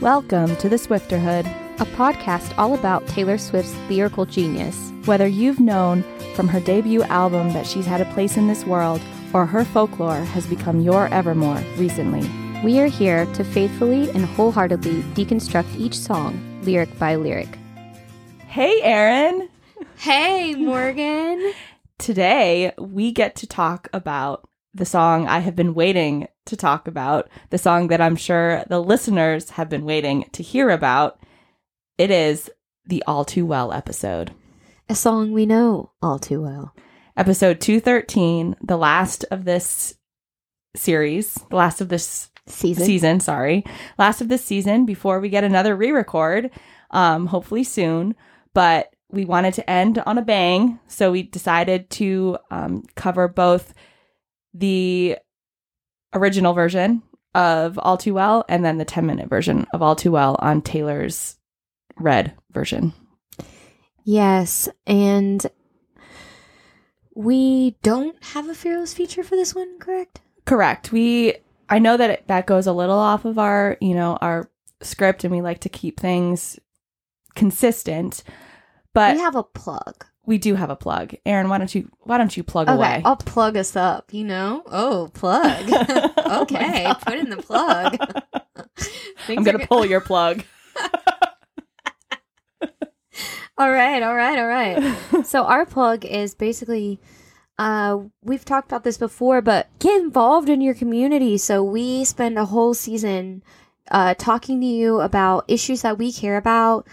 Welcome to the Swifterhood, a podcast all about Taylor Swift's lyrical genius. Whether you've known from her debut album that she's had a place in this world, or her folklore has become your evermore recently, we are here to faithfully and wholeheartedly deconstruct each song, lyric by lyric. Hey, Erin! Hey, Morgan! Today, we get to talk about the song I have been waiting to talk about, the song that I'm sure the listeners have been waiting to hear about. It is the All Too Well episode. A song we know all too well. Episode 213, the last of this series, the last of this season. Season, sorry. Last of this season before we get another re-record, um hopefully soon, but we wanted to end on a bang, so we decided to um, cover both the original version of All Too Well and then the 10 minute version of All Too Well on Taylor's Red version. Yes. And we don't have a Fearless feature for this one, correct? Correct. We, I know that it, that goes a little off of our, you know, our script and we like to keep things consistent. But we have a plug we do have a plug. Erin, why don't you why don't you plug okay, away? I'll plug us up, you know? Oh, plug. Oh okay, oh put in the plug. I'm going to pull your plug. all right, all right, all right. So our plug is basically uh, we've talked about this before, but get involved in your community. So we spend a whole season uh, talking to you about issues that we care about,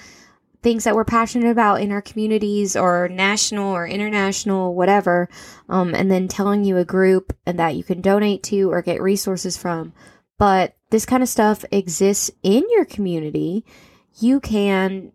things that we're passionate about in our communities or national or international, whatever, um, and then telling you a group and that you can donate to or get resources from. But this kind of stuff exists in your community. You can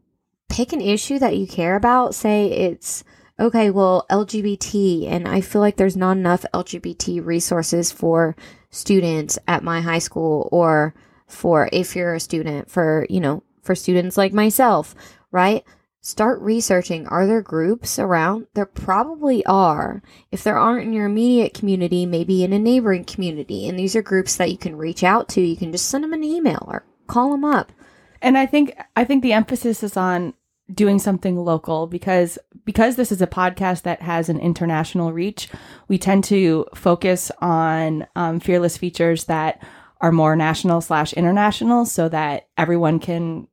pick an issue that you care about. Say it's, okay, well, LGBT, and I feel like there's not enough LGBT resources for students at my high school or for if you're a student, for, you know, for students like myself right? Start researching. Are there groups around? There probably are. If there aren't in your immediate community, maybe in a neighboring community. And these are groups that you can reach out to. You can just send them an email or call them up. And I think I think the emphasis is on doing something local because because this is a podcast that has an international reach we tend to focus on um, fearless features that are more national slash international so that everyone can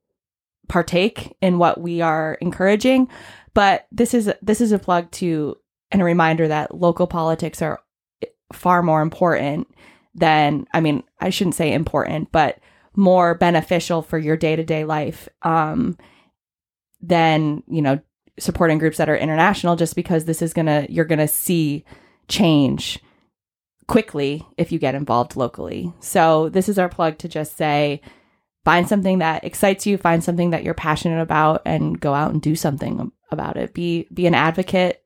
partake in what we are encouraging. But this is this is a plug to and a reminder that local politics are far more important than I mean, I shouldn't say important, but more beneficial for your day-to-day life um than, you know, supporting groups that are international just because this is to you're to see change quickly if you get involved locally. So this is our plug to just say find something that excites you, find something that you're passionate about and go out and do something about it. Be be an advocate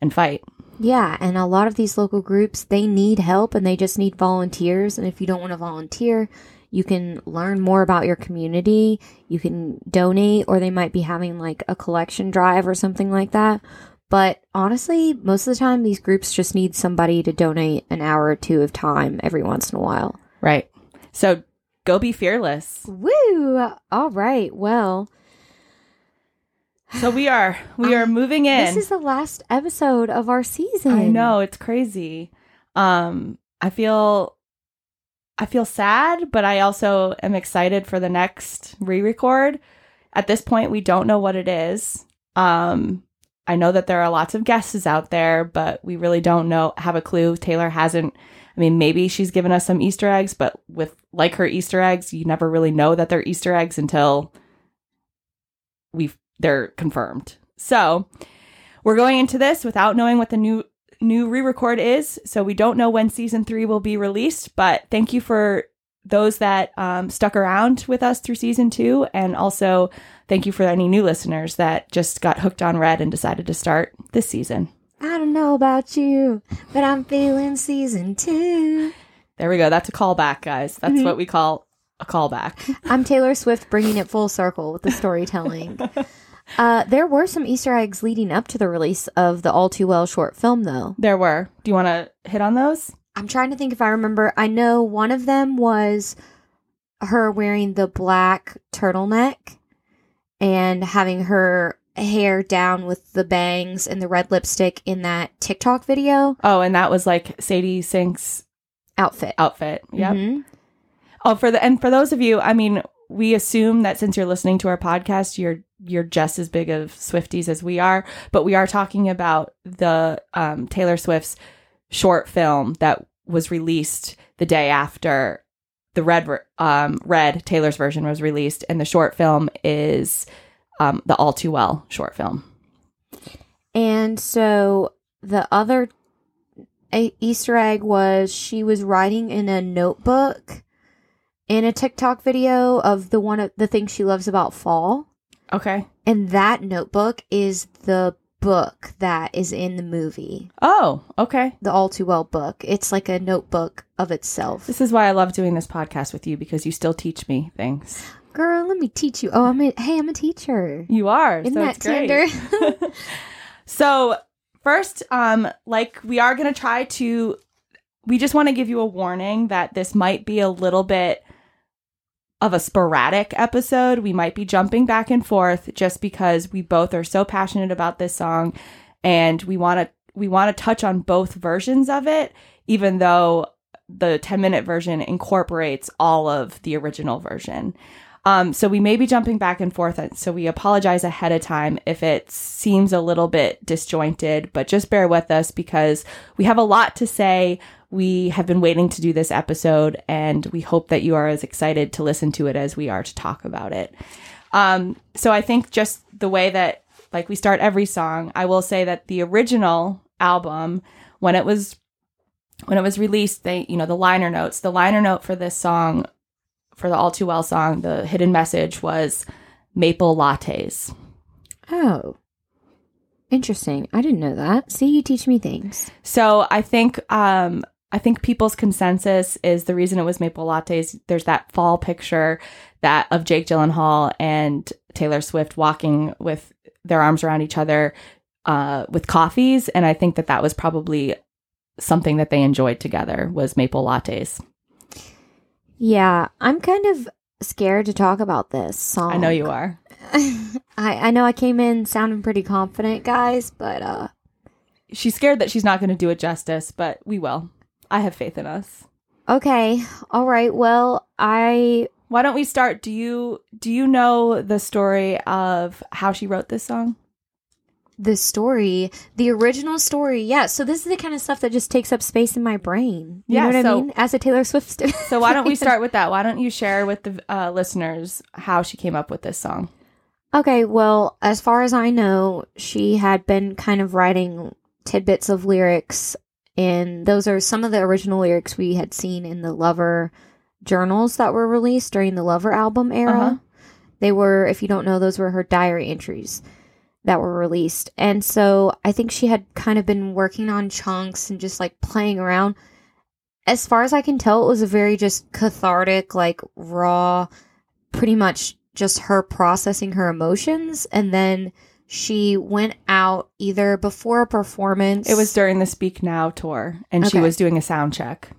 and fight. Yeah, and a lot of these local groups, they need help and they just need volunteers and if you don't want to volunteer, you can learn more about your community, you can donate or they might be having like a collection drive or something like that. But honestly, most of the time these groups just need somebody to donate an hour or two of time every once in a while. Right. So Go be fearless. Woo! All right. Well, so we are we are moving in. This is the last episode of our season. I know, it's crazy. Um I feel I feel sad, but I also am excited for the next re-record. At this point, we don't know what it is. Um I know that there are lots of guesses out there, but we really don't know have a clue. Taylor hasn't I mean, maybe she's given us some Easter eggs, but with like her Easter eggs, you never really know that they're Easter eggs until we've they're confirmed. So we're going into this without knowing what the new new re-record is. So we don't know when season three will be released, but thank you for those that um, stuck around with us through season two, and also thank you for any new listeners that just got hooked on Red and decided to start this season. I don't know about you, but I'm feeling season two. There we go. That's a callback, guys. That's mm-hmm. what we call a callback. I'm Taylor Swift bringing it full circle with the storytelling. uh, there were some Easter eggs leading up to the release of the All Too Well short film, though. There were. Do you want to hit on those? I'm trying to think if I remember. I know one of them was her wearing the black turtleneck and having her hair down with the bangs and the red lipstick in that TikTok video Oh, and that was like Sadie Sink's outfit. outfit. Yep. Mhm. Oh, for the and for those of you, I mean, we assume that since you're listening to our podcast, you're you're just as big of Swifties as we are, but we are talking about the um, Taylor Swift's short film that was released the day after the red um, red Taylor's version was released, and the short film is um, the All Too Well short film. And so the other a- Easter egg was she was writing in a notebook in a TikTok video of the one of the things she loves about fall. Okay. And that notebook is the book that is in the movie, Oh, okay. the All Too Well book. It's like a notebook of itself. This is why I love doing this podcast with you because you still teach me things. Girl, let me teach you. Oh, I'm a hey, I'm a teacher. You are. Isn't so that it's great. tender? So first, um, like we are gonna try to we just want to give you a warning that this might be a little bit of a sporadic episode. We might be jumping back and forth just because we both are so passionate about this song and we want to we want to touch on both versions of it even though the 10 minute version incorporates all of the original version. Um, so we may be jumping back and forth. So we apologize ahead of time if it seems a little bit disjointed, but just bear with us because we have a lot to say. We have been waiting to do this episode and we hope that you are as excited to listen to it as we are to talk about it. Um, so I think just the way that like we start every song, I will say that the original album, when it was when it was released, they you know the liner notes, the liner note for this song, for the All Too Well song, the hidden message was maple lattes. oh. Interesting. I didn't know that. See, you teach me things. So I think um I think people's consensus is the reason it was maple lattes. There's that fall picture that of Jake Gyllenhaal and Taylor Swift walking with their arms around each other uh, with coffees, and I think that that was probably something that they enjoyed together was maple lattes. Yeah, I'm kind of scared to talk about this song. I know you are. I, I know I came in sounding pretty confident, guys, but uh She's scared that she's not going to do it justice, but we will. I have faith in us. okay. All right. Well, I Why don't we start? Do you do you know the story of how she wrote this song? The story, the original story. Yeah, so this is the kind of stuff that just takes up space in my brain. You Yeah, know what so- I mean? As a Taylor Swift. So why don't we start with that? Why don't you share with the uh, listeners how she came up with this song? Okay, well, as far as I know, she had been kind of writing tidbits of lyrics, and those are some of the original lyrics we had seen in the Lover journals that were released during the Lover album era. Uh-huh. They were, if you don't know, those were her diary entries that were released. And so I think she had kind of been working on chunks and just like playing around. As far as I can tell, it was a very just cathartic, like raw, pretty much just her processing her emotions. And then she went out either before a performance. It was during the Speak Now tour, and she was doing a sound check.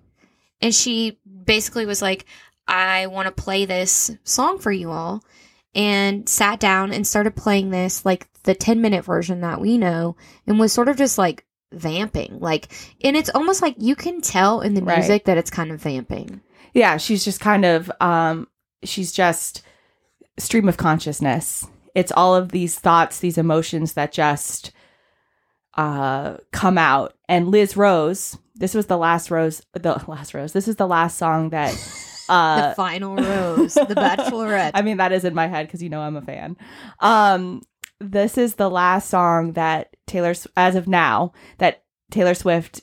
and she basically was like, I want to play this song for you all. And sat down and started playing this, like the 10 minute version that we know, and was sort of just like vamping. Like, and it's almost like you can tell in the Right. music that it's kind of vamping. Yeah, she's just kind of um she's just stream of consciousness. It's all of these thoughts, these emotions that just uh come out. And Liz Rose, this was the last rose the last rose. This is the last song that uh the final rose, the bachelorette. I mean, that is in my head because you know I'm a fan. Um, this is the last song that Taylor, as of now, that Taylor Swift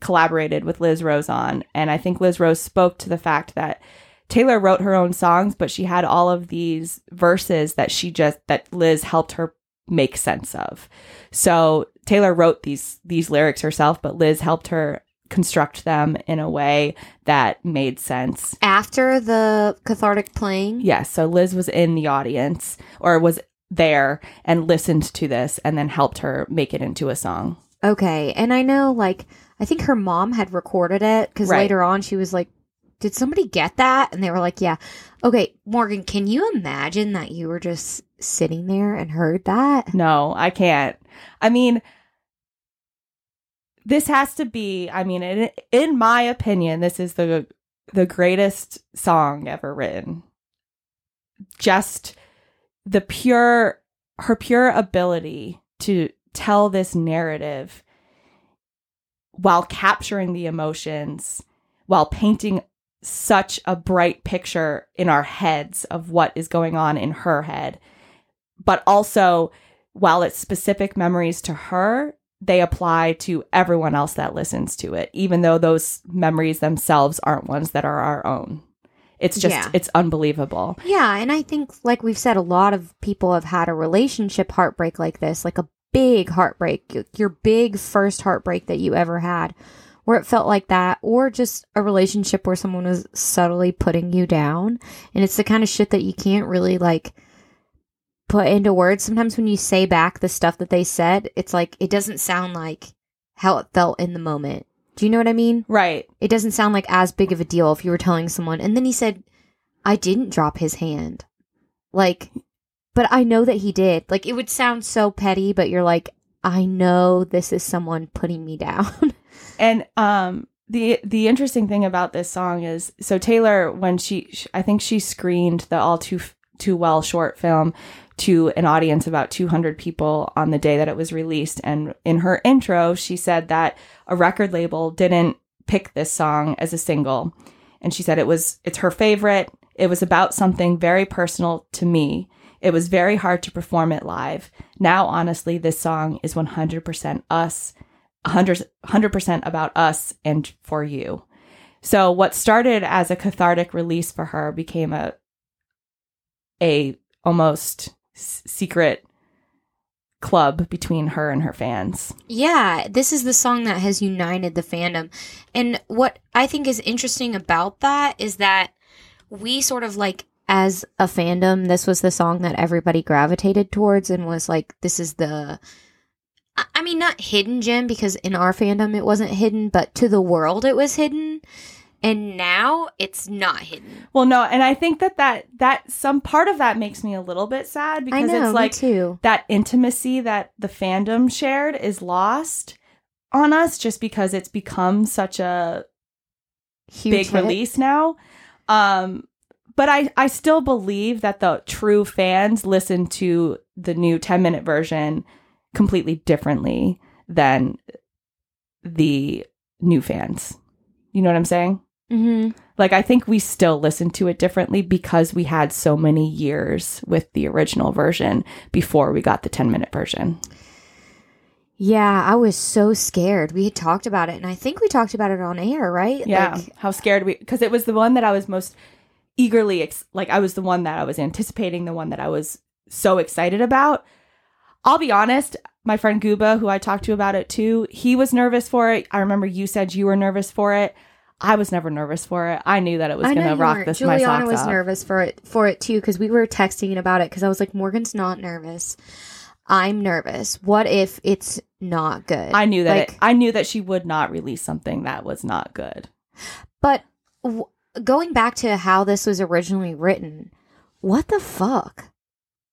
collaborated with Liz Rose on, and I think Liz Rose spoke to the fact that Taylor wrote her own songs, but she had all of these verses that she just that Liz helped her make sense of. So Taylor wrote these these lyrics herself, but Liz helped her construct them in a way that made sense After the cathartic playing, Yes. So Liz was in the audience or was there and listened to this and then helped her make it into a song. Okay. And I know, like, I think her mom had recorded it because Right. later on she was like did somebody get that? And they were like, yeah. Okay, Morgan, can you imagine that you were just sitting there and heard that? No, I can't. I mean, this has to be, I mean, in, in my opinion, this is the the greatest song ever written. Just the pure her pure ability to tell this narrative while capturing the emotions, while painting such a bright picture in our heads of what is going on in her head. But also, while it's specific memories to her, they apply to everyone else that listens to it, even though those memories themselves aren't ones that are our own. It's just, Yeah. it's unbelievable. Yeah, and I think, like we've said, a lot of people have had a relationship heartbreak like this, like a big heartbreak, your big first heartbreak that you ever had, where it felt like that, or just a relationship where someone was subtly putting you down. And it's the kind of shit that you can't really, like, put into words. Sometimes when you say back the stuff that they said, it's like, it doesn't sound like how it felt in the moment. Do you know what I mean? Right. It doesn't sound like as big of a deal if you were telling someone. And then he said, I didn't drop his hand. Like, but I know that he did. Like, it would sound so petty, but you're like, I know this is someone putting me down. And um the the interesting thing about this song is so Taylor when she I think she screened the all too too well short film to an audience of about 200 people on the day that it was released. And in her intro she said that a record label didn't pick this song as a single. And she said it was it's her favorite. It was about something very personal to me. It was very hard to perform it live. Now honestly this song is 100% us 100 100% about us and for you. So what started as a cathartic release for her became a a almost secret club between her and her fans. yeah, this is the song that has united the fandom. And what I think is interesting about that is that we sort of like, as a fandom, this was the song that everybody gravitated towards and was like, this is the. I mean, not hidden gem because in our fandom it wasn't hidden, but to the world it was hidden. And now it's not hidden. Well, no, and I think that that that some part of that makes me a little bit sad because know, it's like too. that intimacy that the fandom shared is lost on us just because it's become such a Huge big hit. release now. Um, but I, I still believe that the true fans listen to the new 10 minute version completely differently than the new fans. You know what I'm saying? Hmm Like, I think we still listen to it differently because we had so many years with the original version before we got the 10 minute version. Yeah, I was so scared. We had talked about it, and I think we talked about it on air, right? Yeah. Like, how scared we, because it was the one that I was most eagerly, ex- like, I was the one that I was anticipating, the one that I was so excited about. I'll be honest, my friend Guba, who I talked to about it too, he was nervous for it. I remember you said you were nervous for it. I was never nervous for it. I knew that it was going to rock this my Juliana socks was off. nervous for it for it too because we were texting about it because I was like, Morgan's not nervous. I'm nervous. What if it's not good? I knew that Like- it, I knew that she would not release something that was not good. But w- going back to how this was originally written, what the fuck?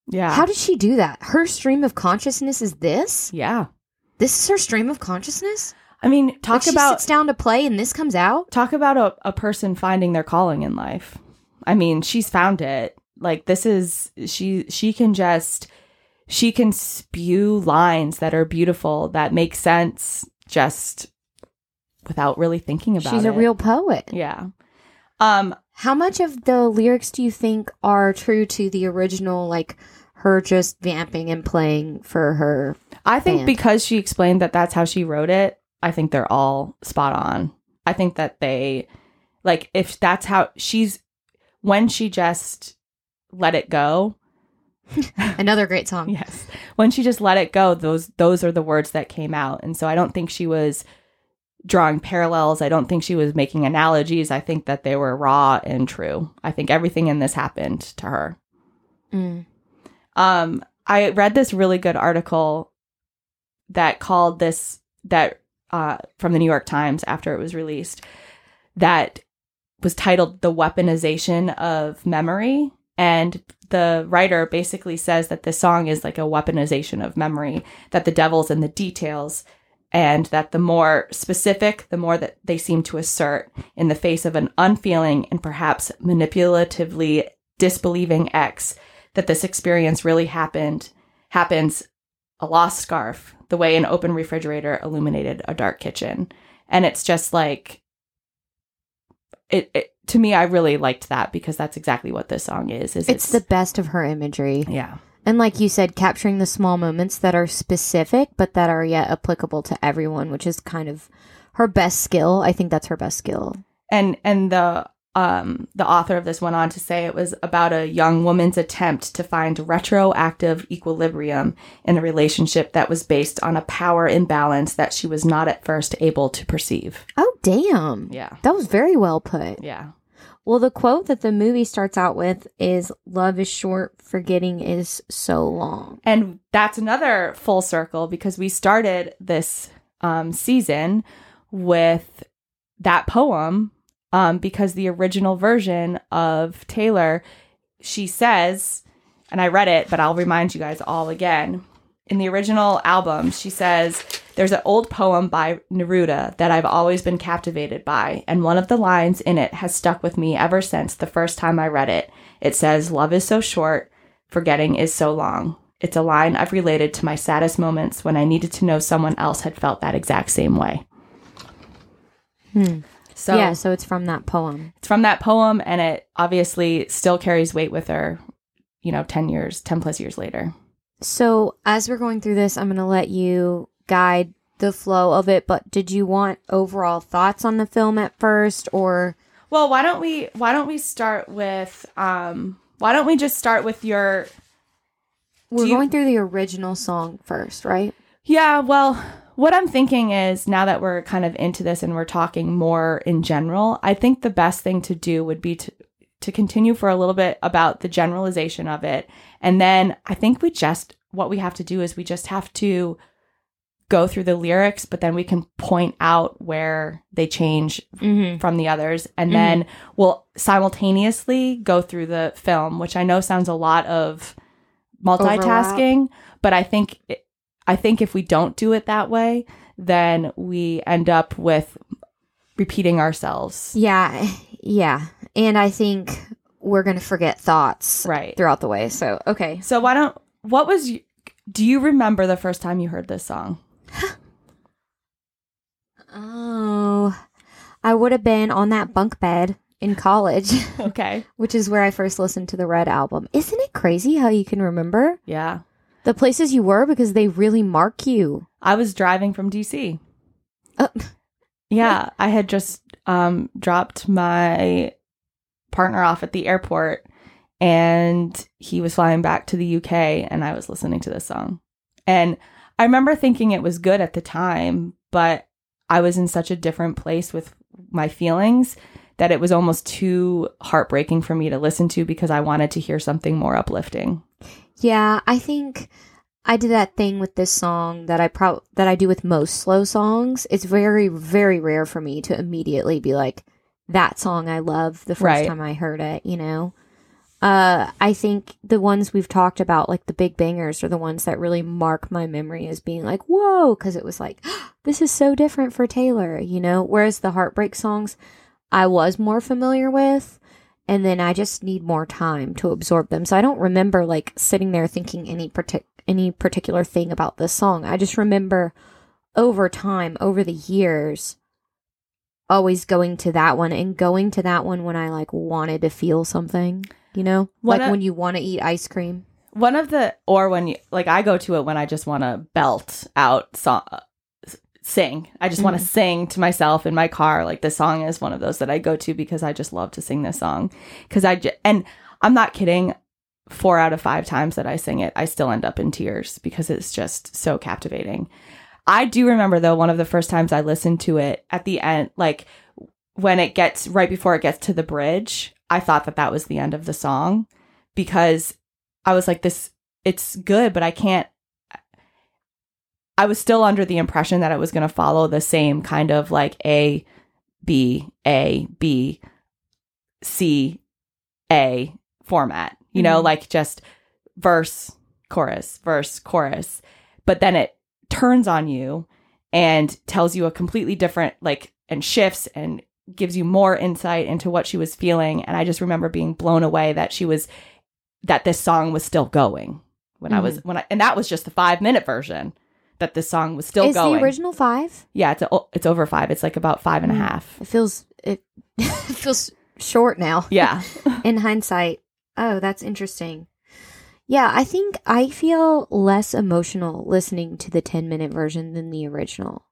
Yeah. How did she do that? Her stream of consciousness is this? yeah. This is her stream of consciousness? I mean, talk she about sits down to play and this comes out? talk about a, a person finding their calling in life. I mean, she's found it. Like this is she she can just she can spew lines that are beautiful that make sense just without really thinking about She's it. She's a real poet. Yeah. Um How much of the lyrics do you think are true to the original, like her just vamping and playing for her? I think band. because she explained that that's how she wrote it, I think they're all spot on. I think that they like if that's how she's when she just let it go, Another great song. Yes. When she just let it go, those those are the words that came out. And so I don't think she was drawing parallels. I don't think she was making analogies. I think that they were raw and true. I think everything in this happened to her. Mm. Um I read this really good article that called this that uh from the New York Times after it was released that was titled The Weaponization of Memory. And the writer basically says that this song is like a weaponization of memory, that the devil's in the details, and that the more specific, the more that they seem to assert in the face of an unfeeling and perhaps manipulatively disbelieving ex that this experience really happened happens a lost scarf the way an open refrigerator illuminated a dark kitchen and it's just like it, it to me i really liked that because that's exactly what this song is is It's the best of her imagery. yeah And like you said, capturing the small moments that are specific, but that are yet applicable to everyone, which is kind of her best skill. I think that's her best skill. and and the um the author of this went on to say it was about a young woman's attempt to find retroactive equilibrium in a relationship that was based on a power imbalance that she was not at first able to perceive Oh, damn. yeah That was very well put. yeah Well, the quote that the movie starts out with is Love is short, forgetting is so long. And that's another full circle because we started this um, season with that poem um, because the original version of Taylor, she says, and I read it, but I'll remind you guys all again. In the original album, she says, There's an old poem by Neruda that I've always been captivated by, and one of the lines in it has stuck with me ever since the first time I read it. It says, Love is so short, forgetting is so long. It's a line I've related to my saddest moments when I needed to know someone else had felt that exact same way. Hmm. So yeah, so it's from that poem. it's from that poem, and it obviously still carries weight with her, you know, 10 years, 10 plus years later. So as we're going through this, I'm going to let you guide the flow of it. But did you want overall thoughts on the film at first, or Well, why don't we why don't we start with um why don't we just start with your we're you- going through the original song first, right? Yeah, well, what I'm thinking is now that we're kind of into this and we're talking more in general, I think the best thing to do would be to to continue for a little bit about the generalization of it. And then I think we just what we have to do is we just have to go through the lyrics, but then we can point out where they change Mm-hmm. from the others and then we'll simultaneously go through the film which i know sounds a lot of multitasking but i think i think if we don't do it that way then we end up with repeating ourselves Yeah, yeah. And I think we're going to forget thoughts right throughout the way. So, okay. so why don't what was you do you remember the first time you heard this song Oh, I would have been on that bunk bed in college, okay which is where I first listened to the Red album. Isn't it crazy how you can remember yeah the places you were because they really mark you? i was driving from dc Uh, Yeah, I had just um, dropped my partner off at the airport and he was flying back to the UK and I was listening to this song. And I remember thinking it was good at the time, but I was in such a different place with my feelings that it was almost too heartbreaking for me to listen to because I wanted to hear something more uplifting. Yeah, I think I did that thing with this song that I pro- that I do with most slow songs. It's very very rare for me to immediately be like that song I love the first Right. time I heard it, you know. Uh I think the ones we've talked about like the big bangers are the ones that really mark my memory as being like, "Whoa," cuz it was like, this is so different for Taylor, you know? Whereas the heartbreak songs I was more familiar with and then I just need more time to absorb them. So I don't remember like sitting there thinking any partic- any particular thing about this song. I just remember over time, over the years, always going to that one and going to that one when I like wanted to feel something, you know? Like when you want to eat ice cream. One of the or when you like I go to it when I just want to belt out song sing. I just want to mm-hmm. sing to myself in my car. Like this song is one of those that I go to because I just love to sing this song. Cuz I j- and I'm not kidding. 4 out of 5 times that I sing it, I still end up in tears because it's just so captivating. I do remember though one of the first times I listened to it at the end like when it gets right before it gets to the bridge, I thought that that was the end of the song because I was like, this, it's good, but I can't. I was still under the impression that it was going to follow the same kind of like A, B, A, B C A format, you know, Mhm. like just verse, chorus, verse, chorus. But then it turns on you and tells you a completely different, like, and shifts and gives you more insight into what she was feeling. And I just remember being blown away that she was, that this song was still going when I was, when I, and that was just the five minute version that this song was still Is going. the original five? yeah, it's, a, it's over five. It's like about five and a Mm. half. It feels it, it feels short now. Yeah. in hindsight. Oh, that's interesting. Yeah, I think I feel less emotional listening to the 10 minute version than the original.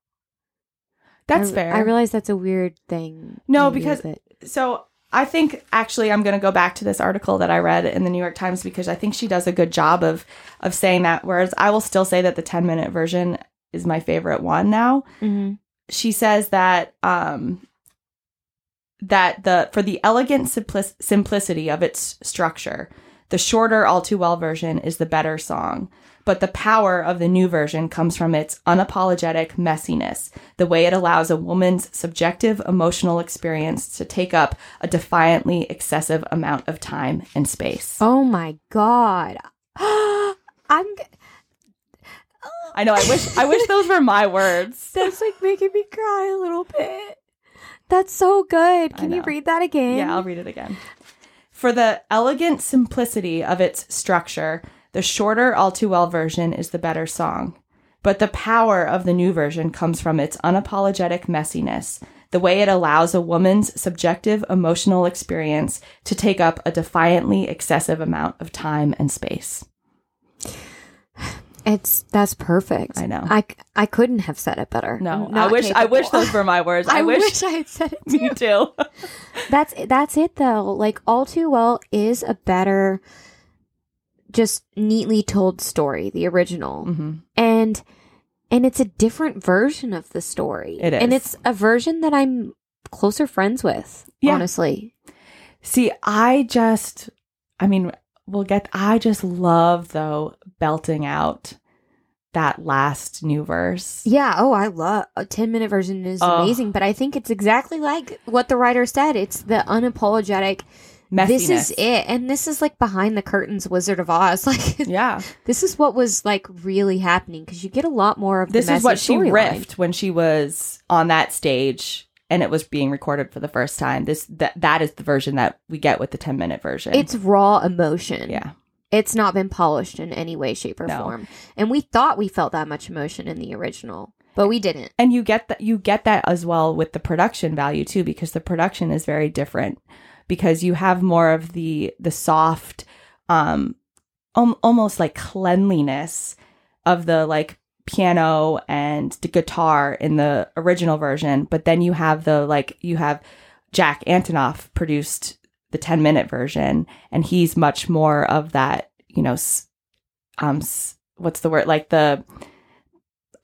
That's I, fair. I realize that's a weird thing. No, because- so I think actually I'm going to go back to this article that I read in the New York Times because I think she does a good job of of saying that. Whereas I will still say that the 10 minute version is my favorite one now. Mhm. She says that um that the for the elegant simplic- simplicity of its structure, the shorter all too well version is the better song. But the power of the new version comes from its unapologetic messiness, the way it allows a woman's subjective emotional experience to take up a defiantly excessive amount of time and space. Oh my god. I'm I know. I wish. I wish those were my words. that's like making me cry a little bit. That's so good. Can you read that again? Yeah, I'll read it again. For the elegant simplicity of its structure, the shorter All Too Well version is the better song. But the power of the new version comes from its unapologetic messiness, the way it allows a woman's subjective emotional experience to take up a defiantly excessive amount of time and space. It's that's perfect. I know. I, I couldn't have said it better. No, I wish I wish those were my words. I, I, wish, wish, I had said it me too. too. That's that's it though. Like all too well is a better, just neatly told story, the original, hmm and and it's a different version of the story. It and it's a version that I'm closer friends with. Yeah. Honestly, See, I just, I mean, we'll get, I just love though belting out that last new verse. yeah. Oh, I love a ten minute version is Oh. amazing, but I think it's exactly like what the writer said. It's the unapologetic. Messiness. This is it, and this is like behind the curtains, Wizard of Oz. Like Yeah. This is what was like really happening because you get a lot more of This is what she riffed when she was on that stage and it was being recorded for the first time. This, that, that is the version that we get with the 10 minute version. It's raw emotion. yeah. It's not been polished in any way, shape, or No. form. And we thought we felt that much emotion in the original, but we didn't. and you get that you get that as well with the production value too because the production is very different because you have more of the the soft um al- almost like cleanliness of the like piano and the guitar in the original version but then you have the like you have Jack Antonoff produced the 10 minute version and he's much more of that you know um what's the word like the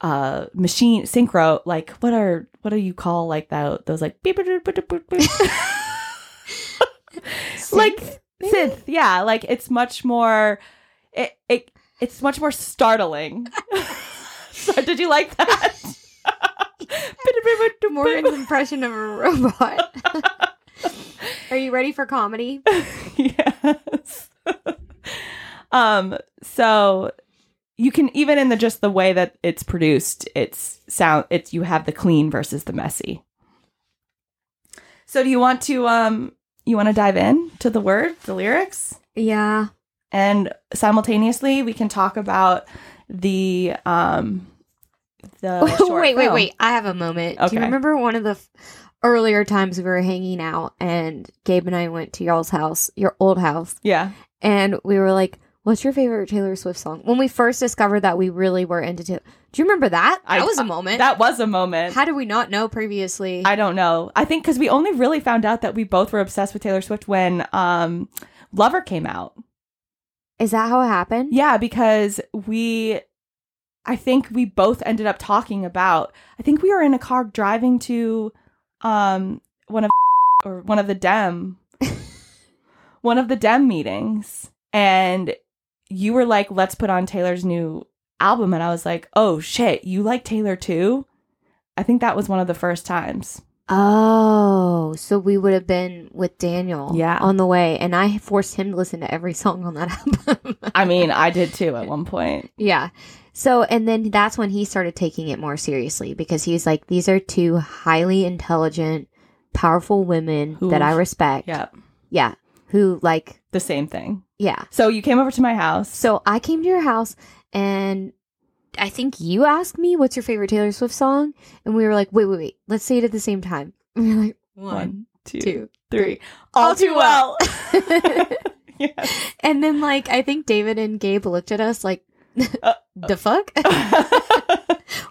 uh machine synchro like what are what do you call like that those like beep, beep, beep, like synth yeah like it's much more it, it it's much more startling. So did you like that? Morgan's impression of a robot. Are you ready for comedy? yes. Um so you can even in the just the way that it's produced it's sound it's you have the clean versus the messy. So do you want to um you want to dive in to the word the lyrics Yeah. and simultaneously we can talk about the um the wait, wait, film. wait. I have a moment. Do you remember one of the f- earlier times we were hanging out and Gabe and I went to y'all's house, your old house, yeah and we were like, What's your favorite Taylor Swift song? When we first discovered that we really were into Taylor. Do you remember that? That I- was a moment. that was a moment How did we not know previously? I don't know. I think because we only really found out that we both were obsessed with Taylor Swift when um, Lover came out. Is that how it happened? Yeah, because we, I think we both ended up talking about. I think we were in a car driving to um, one of or one of the Dem, one of the Dem meetings, and you were like, "Let's put on Taylor's new album," and I was like, "Oh shit, you like Taylor too?" I think that was one of the first times. Oh, so we would have been with Daniel Yeah. on the way, and I forced him to listen to every song on that album. I mean, I did too at one point. yeah. So, and then that's when he started taking it more seriously because he's like, these are two highly intelligent, powerful women Who- that I respect. Yeah. Yeah. Who, like, The same thing. Yeah. So you came over to my house. So I came to your house and I think you asked me, what's your favorite Taylor Swift song? And we were like, wait, wait, wait. Let's say it at the same time. And we were like, One, two, two, three. All too well. well. yes. and then, like, I think David and Gabe looked at us like, Uh, the fuck?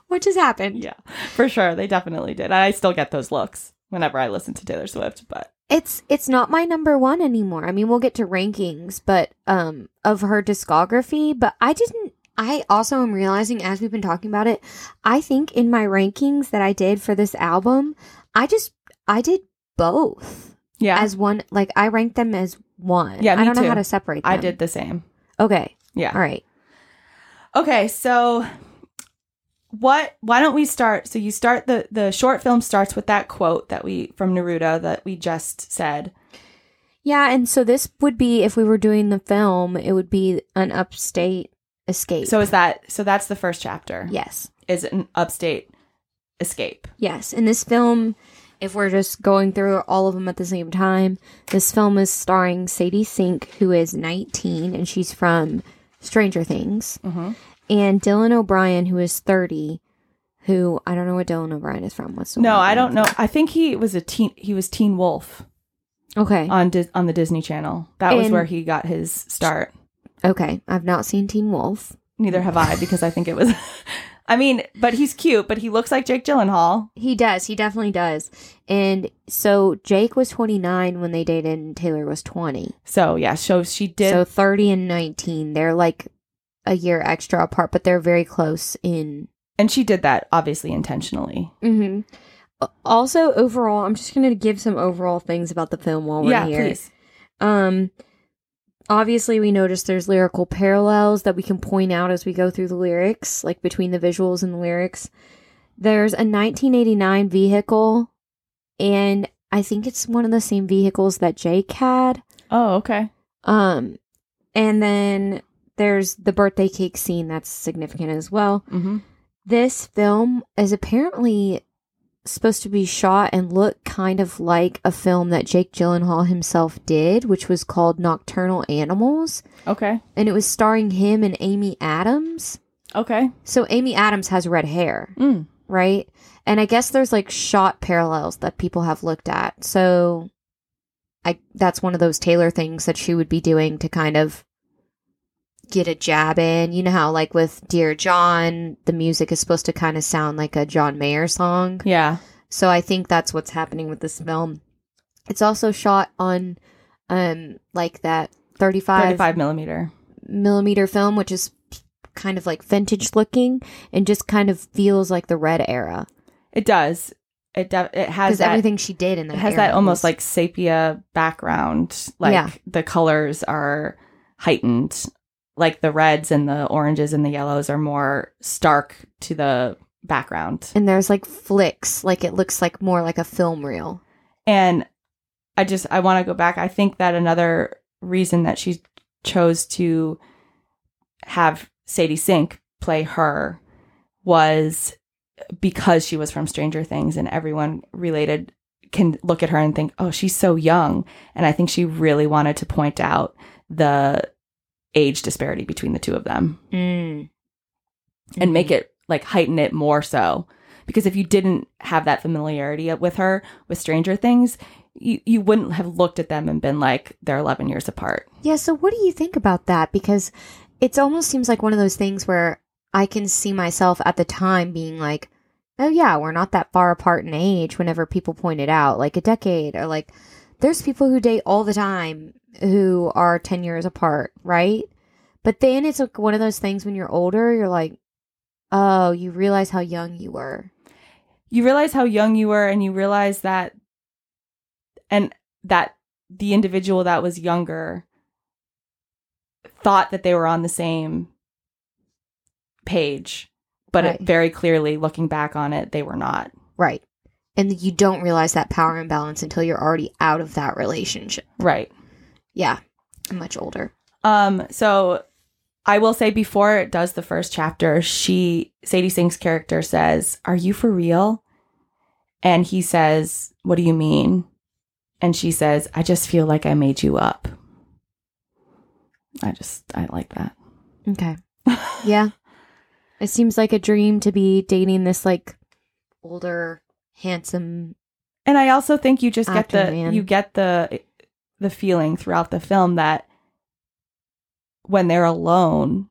what just happened? yeah, for sure. They definitely did. I still get those looks whenever I listen to Taylor Swift, but It's it's not my number one anymore. I mean, we'll get to rankings, but um, of her discography. But I didn't. I also am realizing as we've been talking about it, I think in my rankings that I did for this album, I just I did both yeah, as one. Like I ranked them as one. Yeah, I don't know how to separate. Them. I did the same. Okay. Yeah. All right. Okay, so what why don't we start so you start the the short film starts with that quote that we from Neruda that we just said. Yeah, and so this would be if we were doing the film, it would be an upstate escape. So is that so that's the first chapter. yes. Is an upstate escape. Yes, in this film, if we're just going through all of them at the same time, this film is starring Sadie Sink, who is 19 and she's from Stranger Things, Mhm. And Dylan O'Brien, who is 30, who I don't know what Dylan O'Brien is from. What's No, I don't know. I think he was a teen he was Teen Wolf? Okay, on Dis- on the Disney Channel. That was where he got his start. okay, I've not seen Teen Wolf. Neither have I because I think it was I mean, but he's cute, but he looks like Jake Gyllenhaal. He does. He definitely does. And so Jake was 29 when they dated, and Taylor was 20. So, yeah, so she did So 30 and 19. They're like a year extra apart, but they're very close in. and she did that obviously intentionally. Mm-hmm. Also, overall, I'm just going to give some overall things about the film while we're yeah, here. please. Um, obviously, we notice there's lyrical parallels that we can point out as we go through the lyrics, like between the visuals and the lyrics. There's a 1989 vehicle, and I think it's one of the same vehicles that Jake had. Oh, okay. Um, and then there's the birthday cake scene that's significant as well. Mm-hmm. This film is apparently supposed to be shot and look kind of like a film that Jake Gyllenhaal himself did, which was called Nocturnal Animals, Okay. and it was starring him and Amy Adams. Okay. So Amy Adams has red hair, Mm. right? And I guess there's like shot parallels that people have looked at. So I that's one of those Taylor things that she would be doing to kind of get a jab in. You know how like with Dear John, the music is supposed to kind of sound like a John Mayer song. Yeah. So I think that's what's happening with this film. It's also shot on um like that 35, 35 millimeter. millimeter film, which is kind of like vintage looking and just kind of feels like the red era It does. It de- it has that. everything she did in that it has that almost was- like sepia background. Like Yeah. the colors are heightened. Like the reds and the oranges and the yellows are more stark to the background. and there's like flicks like it looks like more like a film reel And I just I want to go back. I think that another reason that she chose to have Sadie Sink play her was because she was from Stranger Things and everyone related can look at her and think, "Oh, she's so young." And I think she really wanted to point out the age disparity between the two of them. Mm. and make it like heighten it more so. Because if you didn't have that familiarity with her with stranger things you, you wouldn't have looked at them and been like they're 11 years apart. Yeah so what do you think about that? Because it almost seems like one of those things where i can see myself at the time being like oh yeah we're not that far apart in age whenever people point it out like a decade or like there's people who date all the time who are 10 years apart right but then it's like one of those things when you're older you're like oh you realize how young you were you realize how young you were and you realize that and that the individual that was younger thought that they were on the same page but Right. it, very clearly looking back on it they were not Right. and you don't realize that power imbalance until you're already out of that relationship. Right. Yeah, I'm much older. Um, so I will say before it does the first chapter, she Sadie Sink's character says, Are you for real? And he says, What do you mean? And she says, I just feel like I made you up. I just I like that. Okay. Yeah. it seems like a dream to be dating this like older, handsome. And I also think you just get the man. you get the the feeling throughout the film that when they're alone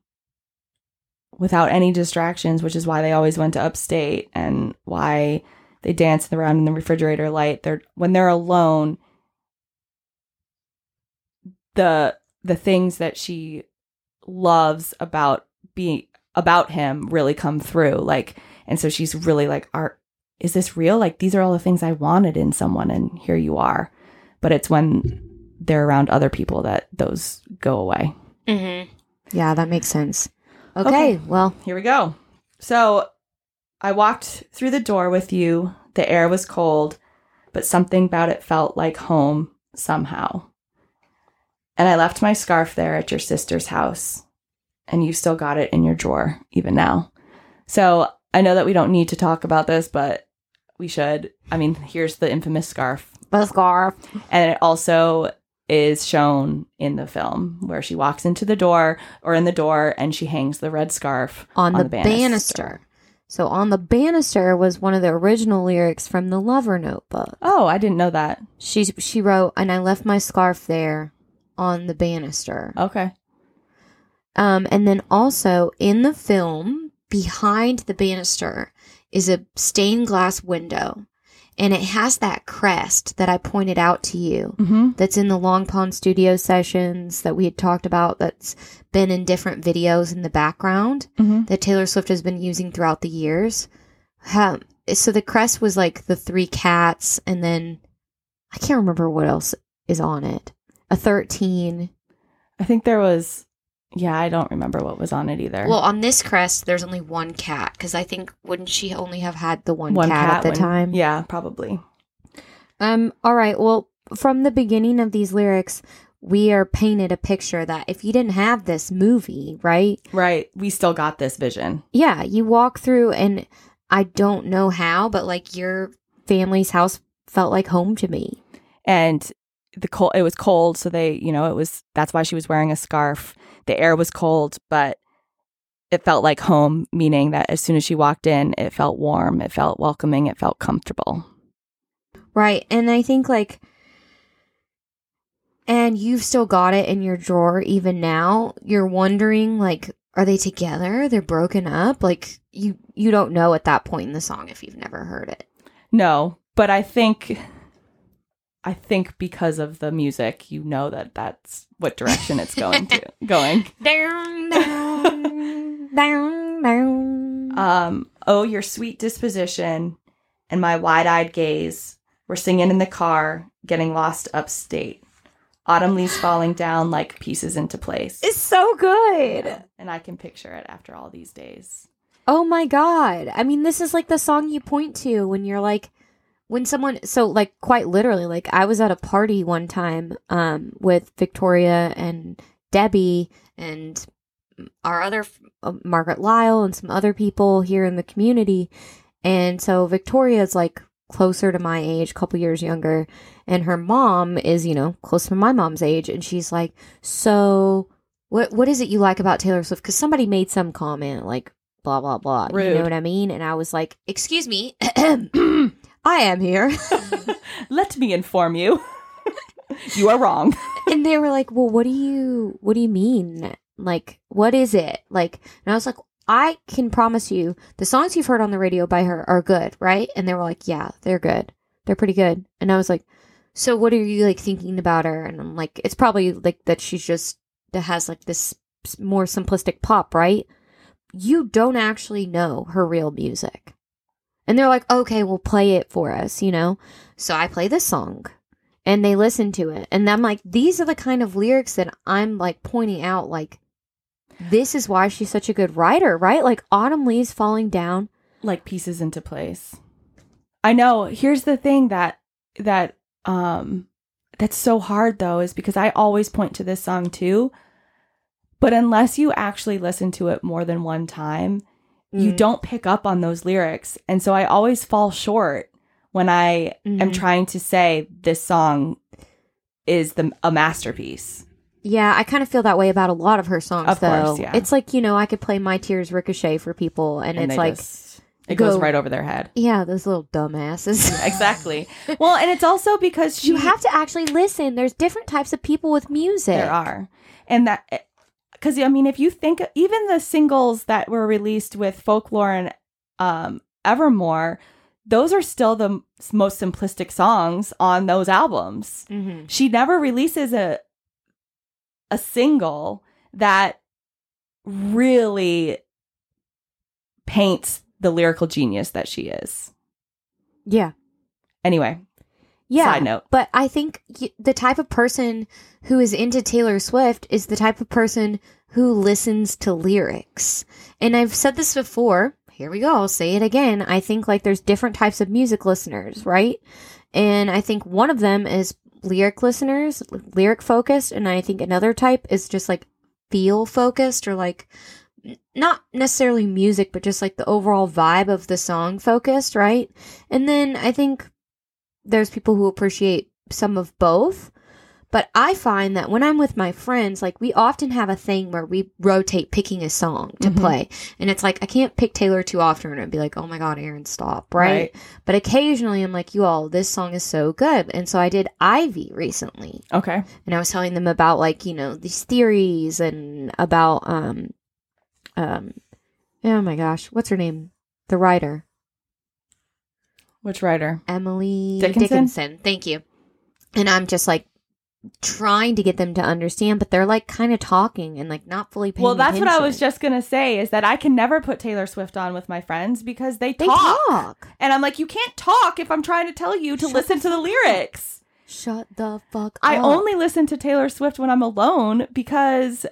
without any distractions, which is why they always went to upstate and why they danced around in the refrigerator light, they're when they're alone the the things that she loves about being about him really come through. Like and so she's really like are is this real? Like these are all the things i wanted in someone and here you are. But it's when they're around other people that those go away Mm-hmm. Yeah, that makes sense. Okay, Okay. well, here we go so i walked through the door with you the air was cold but something about it felt like home somehow and i left my scarf there at your sister's house and you still got it in your drawer even now so i know that we don't need to talk about this but we should i mean here's the infamous scarf the scarf. and it also is shown in the film where she walks into the door or in the door and she hangs the red scarf on, the, banister. So on the banister was one of the original lyrics from the Lover Notebook. Oh, I didn't know that. She she wrote, and I left my scarf there on the banister. Okay. Um, and then also in the film, behind the banister is a stained glass window, and it has that crest that I pointed out to you. Mm-hmm. That's in the Long Pond Studio sessions that we had talked about. That's been in different videos in the background Mm-hmm. that Taylor Swift has been using throughout the years. Um, so the crest was like the three cats, and then I can't remember what else is on it. A 13. I think there was. Yeah, I don't remember what was on it either. Well, on this crest, there's only one cat because I think wouldn't she only have had the one, one cat, at the when- time? Yeah, probably. Um. All right. Well, from the beginning of these lyrics, we are painted a picture that if you didn't have this movie, right? Right. We still got this vision. Yeah, you walk through, and I don't know how, but like your family's house felt like home to me. and the cold it was cold so they you know it was that's why she was wearing a scarf the air was cold but it felt like home meaning that as soon as she walked in it felt warm it felt welcoming it felt comfortable Right. And I think like and you've still got it in your drawer even now. You're wondering like are they together? They're broken up? Like you you don't know at that point in the song if you've never heard it. no but i think i think because of the music you know that that's what direction it's going to going Down down down down. um oh your sweet disposition and my wide-eyed gaze we're singing in the car getting lost upstate autumn leaves falling down like pieces into place it's so good. Yeah, and i can picture it after all these days Oh my god. I mean, this is like the song you point to when you're like when someone so like quite literally like I was at a party one time um with Victoria and Debbie and our other uh, Margaret Lyle and some other people here in the community. And so victoria is like closer to my age, a couple years younger, and her mom is, you know, close to my mom's age and she's like, "So what what is it you like about Taylor Swift?" Cuz somebody made some comment like blah blah blah. You know what I mean? And I was like, "Excuse me. I am here." let me inform you you are wrong and they were like, "Well, what do you what do you mean? Like, what is it?" Like, and I was like, "I can promise you, the songs you've heard on the radio by her are good, right?" And they were like, "Yeah, they're good. They're pretty good." And I was like, "So what are you like thinking about her?" And I'm like, "It's probably like that she's just that has like this more simplistic pop, right?" You don't actually know her real music. And they're like, "Okay, well play it for us," you know? So I play this song and they listen to it and i'm like these are the kind of lyrics that i'm like pointing out like this is why she's such a good writer right like autumn leaves falling down like pieces into place I know. Here's the thing that that um that's so hard though is because I always point to this song too. But unless you actually listen to it more than one time, you Mm. don't pick up on those lyrics. And so I always fall short when I am Mhm. trying to say this song is the a masterpiece. Yeah, I kind of feel that way about a lot of her songs, Of though. course, yeah. It's like, you know, I could play My Tears Ricochet for people, and, And it's like, just- it goes right over their head. yeah, those little dumbasses. Exactly. well, and it's also because she you have to actually listen. There's different types of people with music. There are. And that, because I mean, if you think even the singles that were released with Folklore and um, Evermore, those are still the m- most simplistic songs on those albums. Mm-hmm. She never releases a a single that really paints the lyrical genius that she is. Yeah. Anyway, Yeah. side note. But I think the type of person who is into Taylor Swift is the type of person who listens to lyrics. And I've said this before. Here we go. I'll say it again. I think like there's different types of music listeners, right? And I think one of them is lyric listeners, lyric focused. And I think another type is just like feel focused or like not necessarily music, but just like the overall vibe of the song focused, right? And then I think there's people who appreciate some of both. But I find that when I'm with my friends, like we often have a thing where we rotate picking a song to Mhm. play. And it's like, I can't pick Taylor too often and I'd be like, oh my God, Aaron, stop. Right? Right. But occasionally I'm like, you all, this song is so good. And so I did Ivy recently Okay. and I was telling them about like you know these theories and about um um oh my gosh what's her name the writer Which writer? Emily Dickinson? thank you and I'm just like trying to get them to understand but they're like kind of talking and like not fully paying Well, that's what I was just gonna say is that I can never put Taylor Swift on with my friends because they they talk, talk and I'm like, you can't talk if I'm trying to tell you to Shut listen to the up. lyrics. shut the fuck up. I up only listen to Taylor Swift when I'm alone because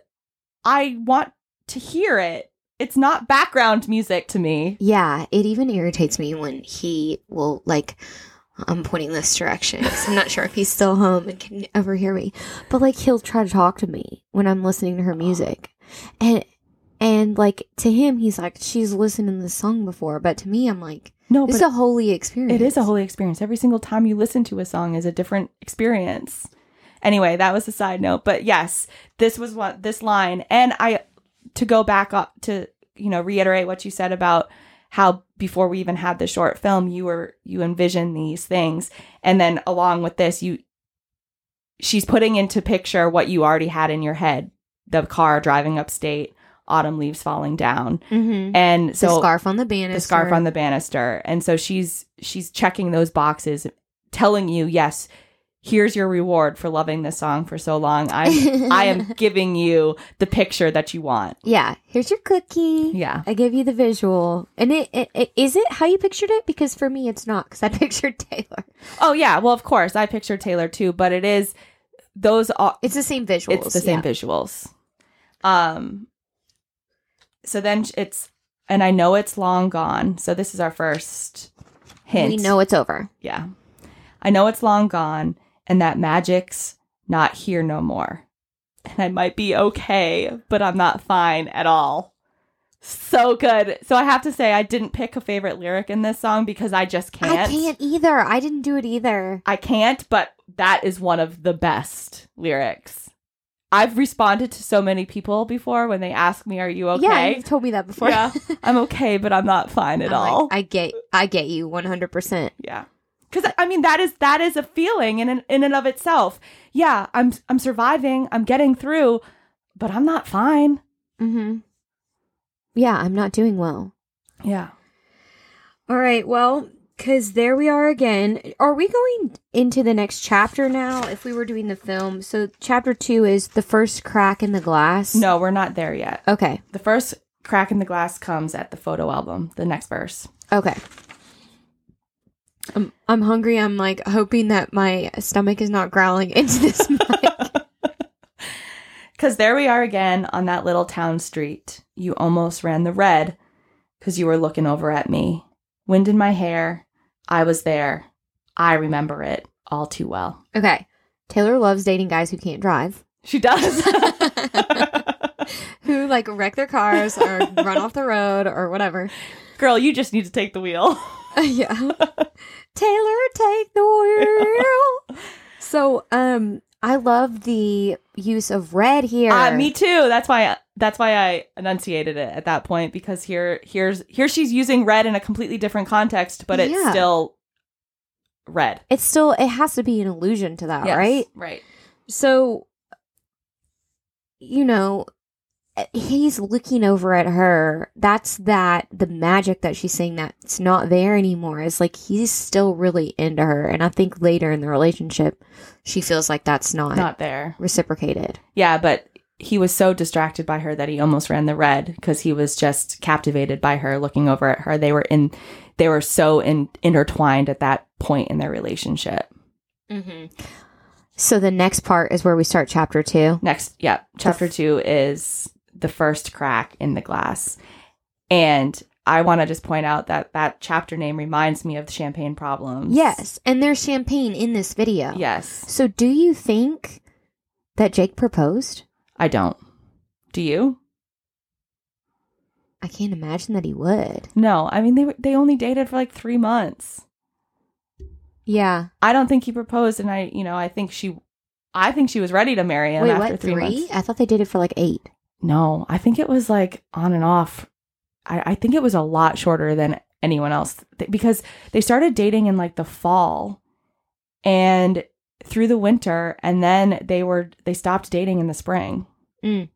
I want to hear it. It's not background music to me. Yeah, it even irritates me when he will like. I'm pointing this direction I'm not sure if he's still home and can ever hear me. But like he'll try to talk to me when I'm listening to her music, and and like to him he's like she's listened to this song before, but to me I'm like No, it's a holy experience. it is a holy experience. Every single time you listen to a song is a different experience. Anyway, that was a side note, but yes, this was what this line, and I to go back up to you know reiterate what you said about how before we even had the short film you were you envision these things and then along with this you she's putting into picture what you already had in your head the car driving upstate autumn leaves falling down Mm-hmm. and so the scarf on the banister. the scarf on the banister and so she's she's checking those boxes telling you yes here's your reward for loving this song for so long i'm i am giving you the picture that you want yeah, here's your cookie. yeah I give you the visual, and it, it, it is it how you pictured it? Because for me, it's not. Because I pictured Taylor. oh yeah well of course i pictured taylor too but it is those are It's the same visuals. it's the same yeah. visuals um so then it's and i know it's long gone so this is our first hint We know it's over. Yeah. I know it's long gone and that magic's not here no more. And I might be okay, but I'm not fine at all. So good. So I have to say I didn't pick a favorite lyric in this song because I just can't. I can't either. I didn't do it either. I can't, but that is one of the best lyrics. I've responded to so many people before when they ask me, "Are you okay?" Yeah, okay?" you've told me that before. Yeah, I'm okay, but I'm not fine at I'm like, all. I get, I get you, one hundred percent. Yeah. Cuz I mean that is that is a feeling in an, in and of itself. Yeah, I'm I'm surviving, I'm getting through, but I'm not fine. Mm-hmm. Yeah, I'm not doing well. Yeah. All right, well, because there we are again. Are we going into the next chapter now? If we were doing the film, so chapter two is the first crack in the glass. No, we're not there yet. Okay. The first crack in the glass comes at the photo album, the next verse. Okay. I'm, I'm hungry. I'm like hoping that my stomach is not growling into this mic. Cuz there we are again on that little town street. You almost ran the red cuz you were looking over at me. Wind in my hair, I was there. I remember it all too well. Okay. Taylor loves dating guys who can't drive, She does. who like wreck their cars or run off the road or whatever. Girl, you just need to take the wheel. yeah. Taylor, take the wheel. so, um, I love the use of red here. Uh, me too. That's why that's why I enunciated it at that point because here here's here she's using red in a completely different context, but it's Yeah. still red. It's still it has to be an allusion to that, Yes, right? Right. So, you know, he's looking over at her. That's that the magic that she's saying that's not there anymore. Is like he's still really into her, and I think later in the relationship, she feels like that's not, Not there. reciprocated. Yeah, but he was so distracted by her that he almost ran the red because he was just captivated by her, looking over at her. They were in, they were so in, intertwined at that point in their relationship. Mm-hmm. So the next part is where we start chapter two. Next, yeah, chapter two is the first crack in the glass, and I want to just point out that that chapter name reminds me of the champagne problems. Yes, and there's champagne in this video. Yes, So do you think that Jake proposed? I don't. Do you? I can't imagine that he would. No, I mean they they only dated for like three months. Yeah. I don't think he proposed, and I, you know, I think she, I think she was ready to marry him Wait, after what? three, Three? months. I thought they did it for like eight. No, I think it was like on and off. I, I think it was a lot shorter than anyone else th- because they started dating in like the fall and through the winter, and then they were they stopped dating in the spring. Mm.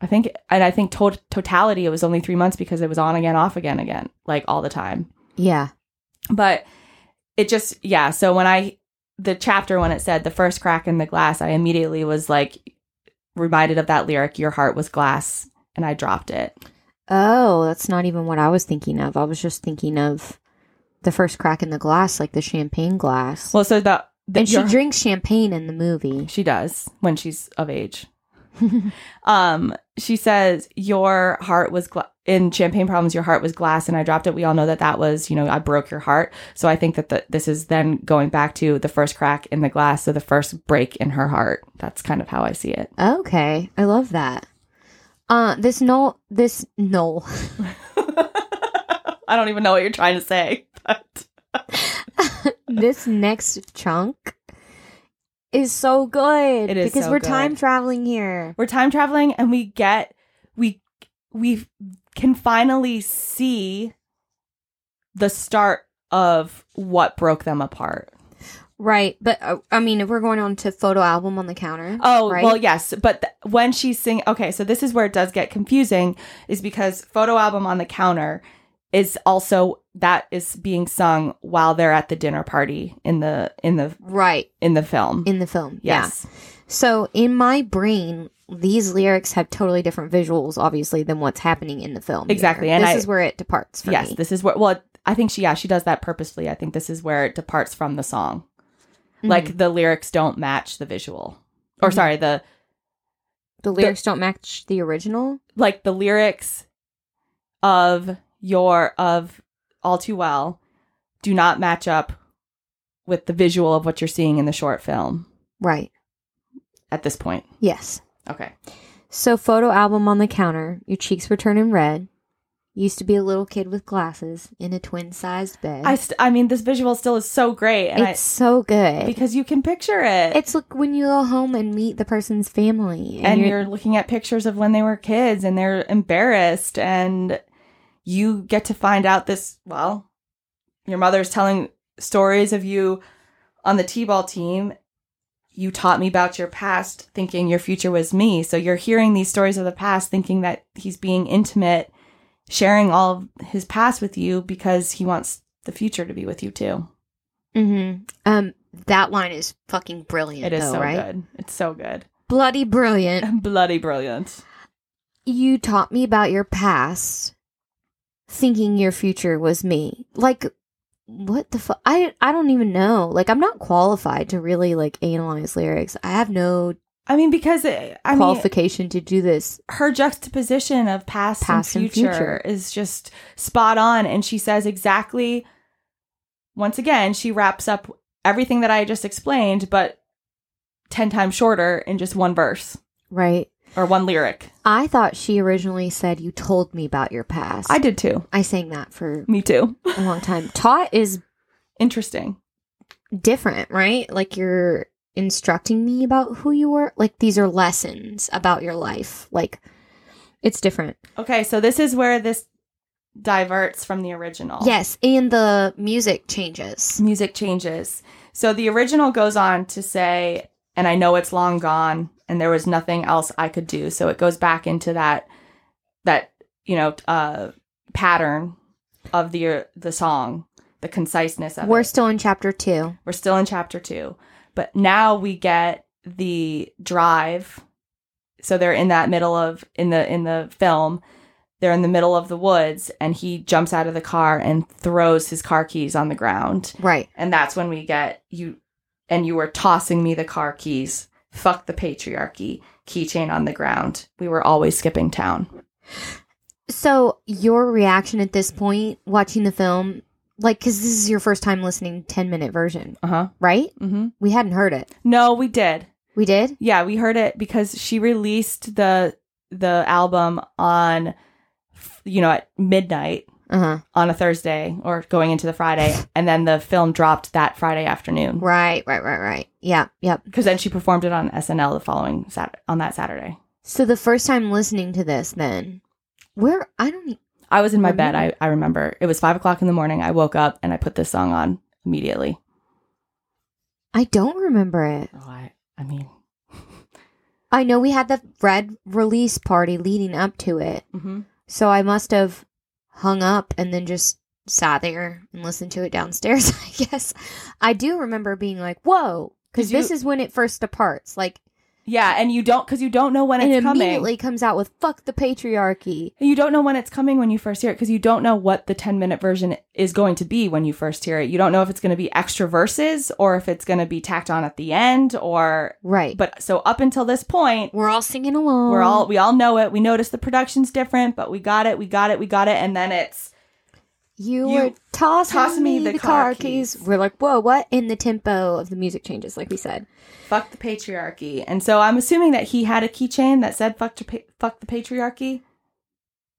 I think, and I think to- totality it was only three months because it was on again, off again, again, like all the time. Yeah. but it just yeah so when i the chapter when it said the first crack in the glass i immediately was like reminded of that lyric your heart was glass and i dropped it Oh, that's not even what I was thinking of. I was just thinking of the first crack in the glass, like the champagne glass. well so that. the and she your- drinks champagne in the movie. she does when she's of age um she says your heart was gla- in champagne problems your heart was glass and i dropped it we all know that that was you know i broke your heart so i think that the, this is then going back to the first crack in the glass so the first break in her heart that's kind of how i see it okay. I love that. Uh this no this no. I don't even know what you're trying to say, but this next chunk is so good. It is because so we're good. time traveling here. we're time traveling and we get we we can finally see the start of what broke them apart. Right, but uh, I mean, if we're going on to photo album on the counter. Oh, right? well, yes, but th- when she's singing, okay, so this is where it does get confusing, is because photo album on the counter is also that is being sung while they're at the dinner party in the in the right in the film. in the film. Yeah. yes, So in my brain, these lyrics have totally different visuals, obviously, than what's happening in the film. here. Exactly, and this I- is where it departs yes, me. this is where. Well, I think she yeah she does that purposefully. I think this is where it departs from the song. Mhm. Like the lyrics don't match the visual, or Mhm. sorry the the lyrics don't match the original. like the lyrics of your of all too well do not match up with the visual of what you're seeing in the short film Right. at this point. Yes. Okay. So photo album on the counter. Your cheeks were turning red. Used to be a little kid with glasses in a twin-sized bed. I st- I mean this visual still is so great and it's so good. because you can picture it. It's like when you go home and meet the person's family, and you're, looking at pictures of when they were kids and they're embarrassed and you get to find out this well your mother's telling stories of you on the t-ball team you taught me about your past thinking your future was me so you're hearing these stories of the past thinking that he's being intimate sharing all of his past with you because he wants the future to be with you too Mm-hmm. Um, that line is fucking brilliant. it is though, so right? good it's so good Bloody brilliant. bloody brilliant you taught me about your past, thinking your future was me. Like, what the fuck? I I don't even know. Like, I'm not qualified to really like analyze lyrics. I have no i mean because it, i mean qualification to do this. her juxtaposition of past, Past and, and future future. is just spot on and she says exactly once again, she wraps up everything that I just explained, but 10 times shorter in just one verse Right. Or one lyric. I thought she originally said you told me about your past. I did too. I sang that for Me too. a long time. Taught is Interesting. different, right? Like you're instructing me about who you were. Like these are lessons about your life. Like it's different. Okay, so this is where this diverts from the original. Yes, and the music changes. Music changes. So the original goes on to say, and I know it's long gone and there was nothing else I could do. So it goes back into that that, you know, uh pattern of the the song, the conciseness of We're it. still in chapter two. We're still in chapter two. But now we get the drive. So they're in that middle of in the in the film, they're in the middle of the woods and he jumps out of the car and throws his car keys on the ground. Right. And that's when we get you and you were tossing me the car keys. Fuck the patriarchy. Keychain on the ground. We were always skipping town. So your reaction at this point, watching the film, like, because this is your first time listening ten minute version, Uh huh. right? Mm-hmm. We hadn't heard it. No, we did. We did. Yeah, we heard it because she released the the album on you know at midnight Uh huh. on a Thursday or going into the Friday and then the film dropped that Friday afternoon Right. Right. Right. Right. Yeah. Yep. because then she performed it on SNL the following Sat on that Saturday. So the first time listening to this, then where I don't. I was in my bed. I, I remember it was five o'clock in the morning. I woke up and I put this song on immediately. I don't remember it. Oh, I I mean, I know we had the red release party leading up to it, mhm. so I must have hung up and then just sat there and listened to it downstairs. I guess I do remember being like, "Whoa!" Because this is when it first departs. Like, yeah, and you don't because you don't know when and it's it coming. immediately comes out with "fuck the patriarchy." You don't know when it's coming when you first hear it because you don't know what the 10 minute version is going to be when you first hear it. You don't know if it's going to be extra verses or if it's going to be tacked on at the end or Right. but so up until this point we're all singing along. we're all we all know it. We notice the production's different, but we got it, we got it, we got it and then it's You, You were tossing toss me, me the, the car car keys. keys. We're like, whoa, what? In the tempo of the music changes, like we said. fuck the patriarchy. And so I'm assuming that he had a keychain that said fuck to pa- fuck the patriarchy.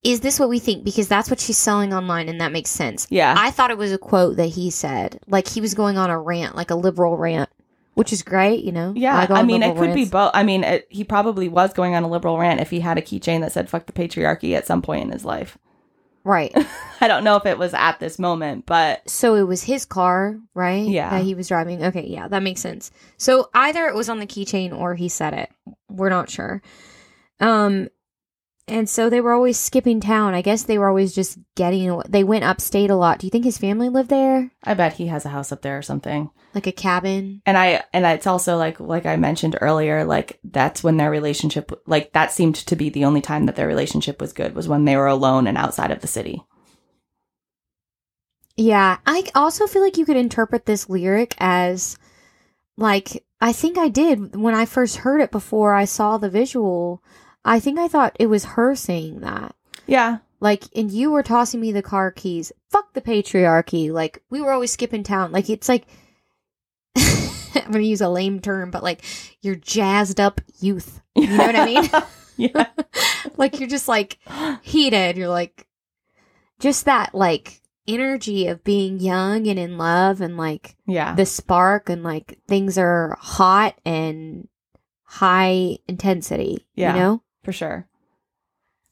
Is this what we think? Because that's what she's selling online, and that makes sense. Yeah. I thought it was a quote that he said, like he was going on a rant, like a liberal rant, which is great, you know. yeah, go I mean, it could be both. I mean, it, he probably was going on a liberal rant if he had a keychain that said "fuck the patriarchy" at some point in his life. Right. I don't know if it was at this moment, but So it was his car, right? Yeah. that he was driving. Okay, yeah, that makes sense. So either it was on the keychain or he said it. We're not sure. Um, and so they were always skipping town. I guess they were always just getting. They went upstate a lot. Do you think his family lived there, I bet he has a house up there or something. like a cabin? And I and it's also like like I mentioned earlier, like that's when their relationship like that seemed to be the only time that their relationship was good was when they were alone and outside of the city. Yeah, I also feel like you could interpret this lyric as like I think I did when I first heard it before I saw the visual. I think I thought it was her saying that. Yeah. Like, and you were tossing me the car keys. Fuck the patriarchy. Like, we were always skipping town. Like, it's like, I'm going to use a lame term, but like, you're jazzed up youth. You know what I mean? yeah. like, you're just like heated. You're like, just that like energy of being young and in love and like Yeah. the spark and like things are hot and high intensity. Yeah. You know? For sure.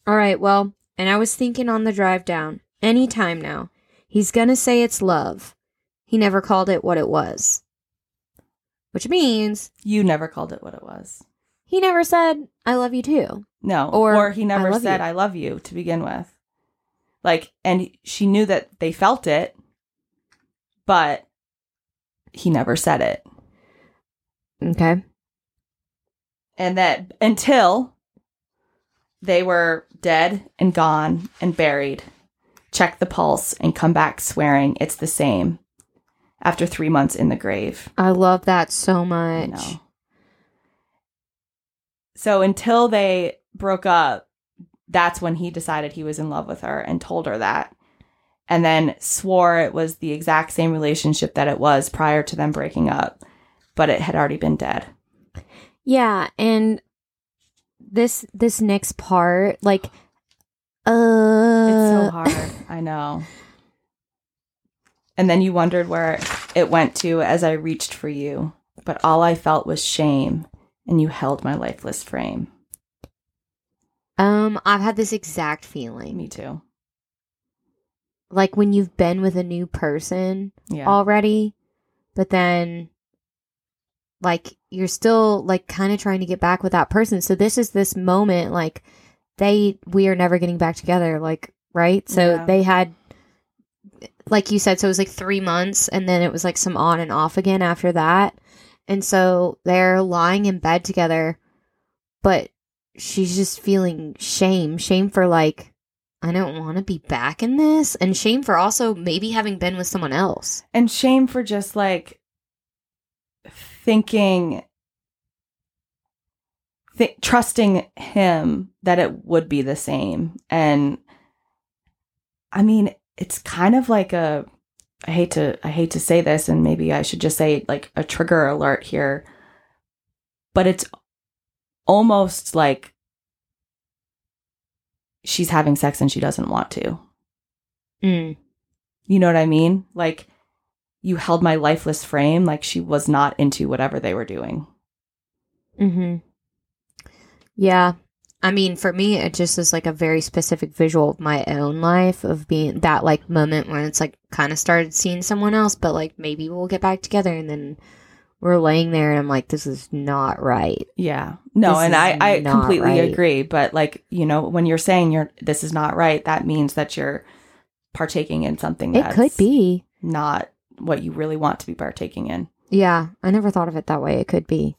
All right, well, and I was thinking on the drive down, any time now, he's gonna say it's love. He never called it what it was. Which means You never called it what it was. he never said, I love you too. No. Or, Or, he never "I said you." I love you to begin with. Like and she knew that they felt it, but he never said it. Okay. and that until they were dead and gone and buried, check the pulse and come back swearing it's the same after three months in the grave. I love that so much. So until they broke up, that's when he decided he was in love with her and told her that. and then swore it was the exact same relationship that it was prior to them breaking up, but it had already been dead. Yeah, and this this next part, like, uh, It's so hard. I know. And then you wondered where it went to as I reached for you, but all I felt was shame, and you held my lifeless frame. Um, I've had this exact feeling, Me too. like when you've been with a new person Yeah. already, but then, like, you're still like kind of trying to get back with that person. So this is this moment, like, they we are never getting back together, like, right? So Yeah. they had. Like you said, so it was like three months, and then it was like some on and off again after that. And so they're lying in bed together, but she's just feeling shame. Shame for like, I don't want to be back in this. And shame for also maybe having been with someone else. and shame for just like thinking th- trusting him that it would be the same and i mean it's kind of like a i hate to i hate to say this and maybe i should just say like a trigger alert here but it's almost like she's having sex and she doesn't want to Mm. you know what I mean? Like you held my lifeless frame like she was not into whatever they were doing. Hmm. Yeah. I mean, for me, it just is like a very specific visual of my own life of being that like moment when it's like kind of started seeing someone else, but like maybe we'll get back together, and then we're laying there, and I'm like, this is not right. Yeah. No, This and I I completely right. agree, but like, you know, when you're saying you're this is not right, that means that you're partaking in something It could be. not what you really want to be partaking in. Yeah, I never thought of it that way. It could be.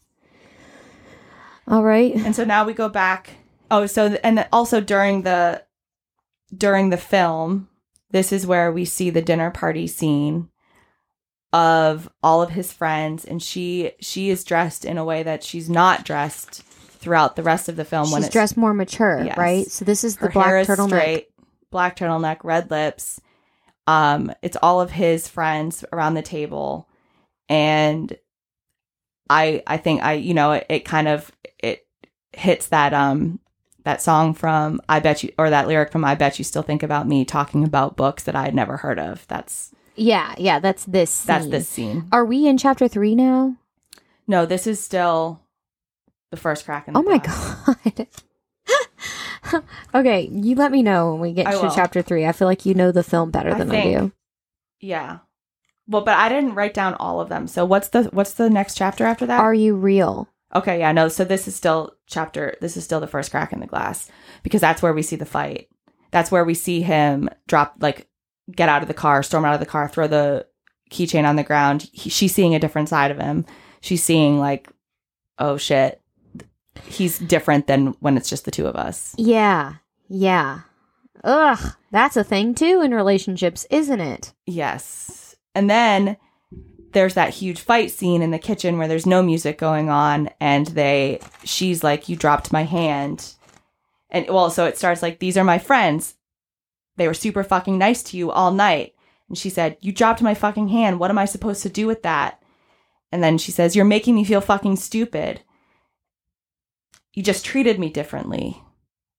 All right. And so now we go back. Oh, so th- and also during the during the film, this is where we see the dinner party scene of all of his friends and she she is dressed in a way that she's not dressed throughout the rest of the film when She's it's dressed more mature, Yes. right? So this is the black turtleneck. straight, black turtleneck, red lips. Um, it's all of his friends around the table, and I I think I you know it, it kind of it hits that um that song from I bet you or that lyric from I bet you still think about me talking about books that I had never heard of. That's Yeah, yeah, that's this. that's scene. this scene. Are we in chapter three now? No, this is still the first crack in the Oh my glass. god. okay, you let me know when we get I to will. chapter three. I feel like you know the film better I than I do. Yeah. Well, but I didn't write down all of them. So what's the what's the next chapter after that? Are you real? Okay, yeah, no. So this is still chapter. This is still the first crack in the glass because that's where we see the fight. That's where we see him drop, like, get out of the car, storm out of the car, throw the keychain on the ground. He, she's seeing a different side of him. She's seeing like, oh shit, he's different than when it's just the two of us. Yeah, yeah. Ugh, that's a thing too in relationships, isn't it? Yes, and then there's that huge fight scene in the kitchen where there's no music going on and they she's like you dropped my hand. And well so it starts like these are my friends. They were super fucking nice to you all night. And she said you dropped my fucking hand. What am i supposed to do with that? And then she says you're making me feel fucking stupid you just treated me differently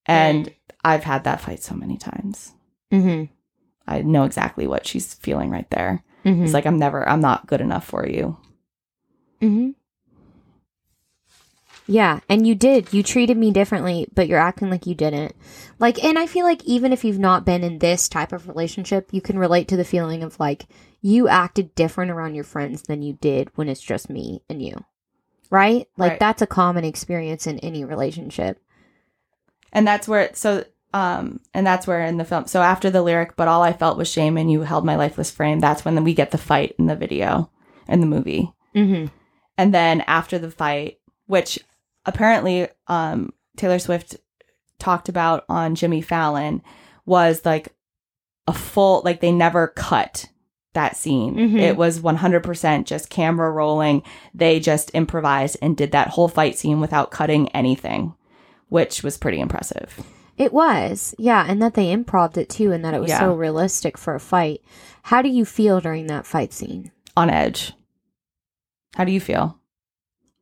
and i've had that fight so many times Mm-hmm. i know exactly what she's feeling right there Mm-hmm. it's like I'm never, I'm not good enough for you. Mm-hmm. Yeah, and you did. You treated me differently, but you're acting like you didn't. Like, and I feel like even if you've not been in this type of relationship, you can relate to the feeling of like you acted different around your friends than you did when it's just me and you. Right? Like Right. that's a common experience in any relationship. And that's where, so, um, and that's where in the film, so after the lyric, but all I felt was shame and you held my lifeless frame, that's when we get the fight in the video, in the movie. Mm-hmm. And then after the fight, which apparently, um, Taylor Swift talked about on Jimmy Fallon was like a full, like they never cut that scene. Mhm. It was 100% just camera rolling. They just improvised and did that whole fight scene without cutting anything, which was pretty impressive. It was, yeah, and that they improved it too, and that it was Yeah. so realistic for a fight. How do you feel during that fight scene? On edge. How do you feel?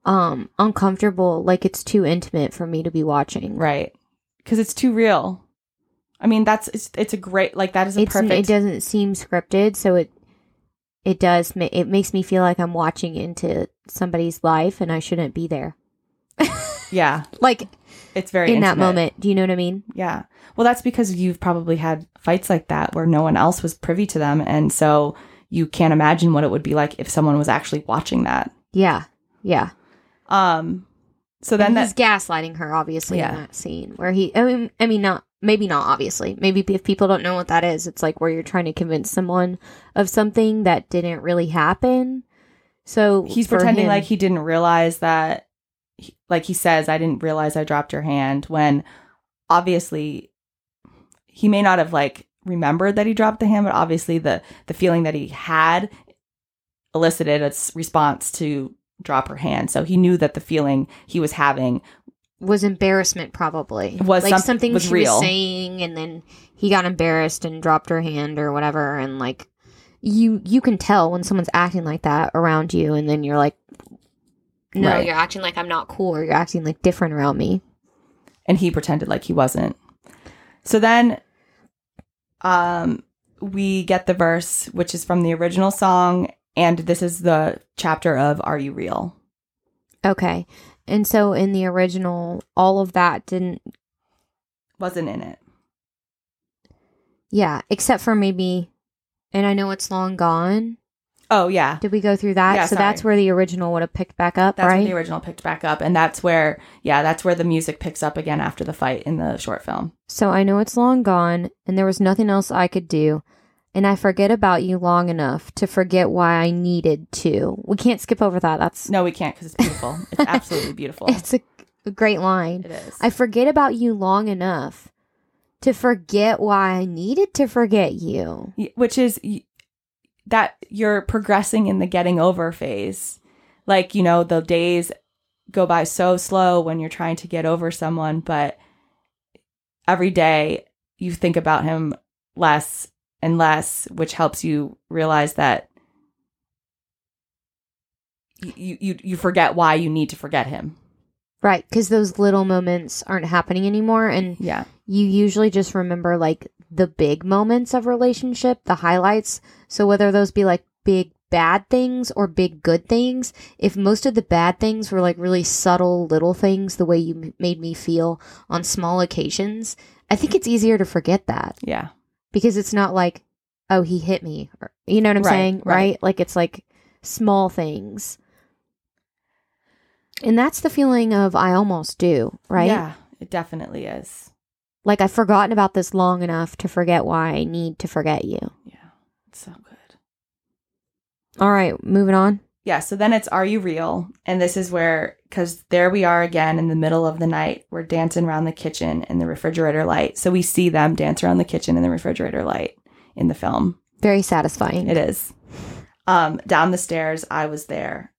Um, uncomfortable, like it's too intimate for me to be watching. Right. Because it's too real. I mean, that's it's, it's a great like that is a It's it doesn't seem scripted, so it it does it makes me feel like I'm watching into somebody's life and I shouldn't be there. yeah, Like it's very in that moment, do you know what I mean? Yeah. Well, that's because you've probably had fights like that where no one else was privy to them, and so you can't imagine what it would be like if someone was actually watching that. Yeah, yeah. Um. So Then then he's that gaslighting her, obviously, Yeah. in that scene where he. I mean, I mean, not maybe not obviously. Maybe if people don't know what that is, it's like where you're trying to convince someone of something that didn't really happen. So he's pretending him- like he didn't realize that, he- like he says, I didn't realize I dropped your hand when obviously he may not have like remembered that he dropped the hand, but obviously the the feeling that he had elicited a response to drop her hand. So he knew that the feeling he was having was embarrassment probably Was like some- something was she real. was saying and then he got embarrassed and dropped her hand or whatever and like you you can tell when someone's acting like that around you and then you're like no Right. you're acting like i'm not cool or you're acting like different around me and he pretended like he wasn't. So then um we get the verse which is from the original song and this is the chapter of Are You Real? okay and so in the original all of that didn't Wasn't in it. yeah except for maybe and i know it's long gone Oh yeah. did we go through that Yeah, so that's where the original would have picked back up That's right where the original picked back up and that's where yeah, that's where the music picks up again after the fight in the short film. So I know it's long gone, and there was nothing else I could do. And I forget about you long enough to forget why I needed to. We can't skip over that. That's No, we can't cuz it's beautiful. It's absolutely beautiful. it's a, a great line. it is. I forget about you long enough to forget why I needed to forget you. Which is that you're progressing in the getting over phase. Like, you know, the days go by so slow when you're trying to get over someone, but every day you think about him less and less, which helps you realize that you you you forget why you need to forget him. Right, because those little moments aren't happening anymore, and Yeah. you usually just remember like the big moments of relationship, the highlights. So whether those be like big bad things or big good things, if most of the bad things were like really subtle little things, the way you m- made me feel on small occasions, I think it's easier to forget that Yeah. Because it's not like, oh, he hit me, or, you know what I'm Right, saying, right. right? Like it's like small things. And that's the feeling of I almost do, right? Yeah, it definitely is. Like I've forgotten about this long enough to forget why I need to forget you. Yeah. It's so good. All right, moving on. Yeah, so then it's Are You Real? And this is where, because there we are again in the middle of the night. We're dancing around the kitchen in the refrigerator light. So we see them dance around the kitchen in the refrigerator light in the film. Very satisfying. It is. Um, down the stairs, I was there.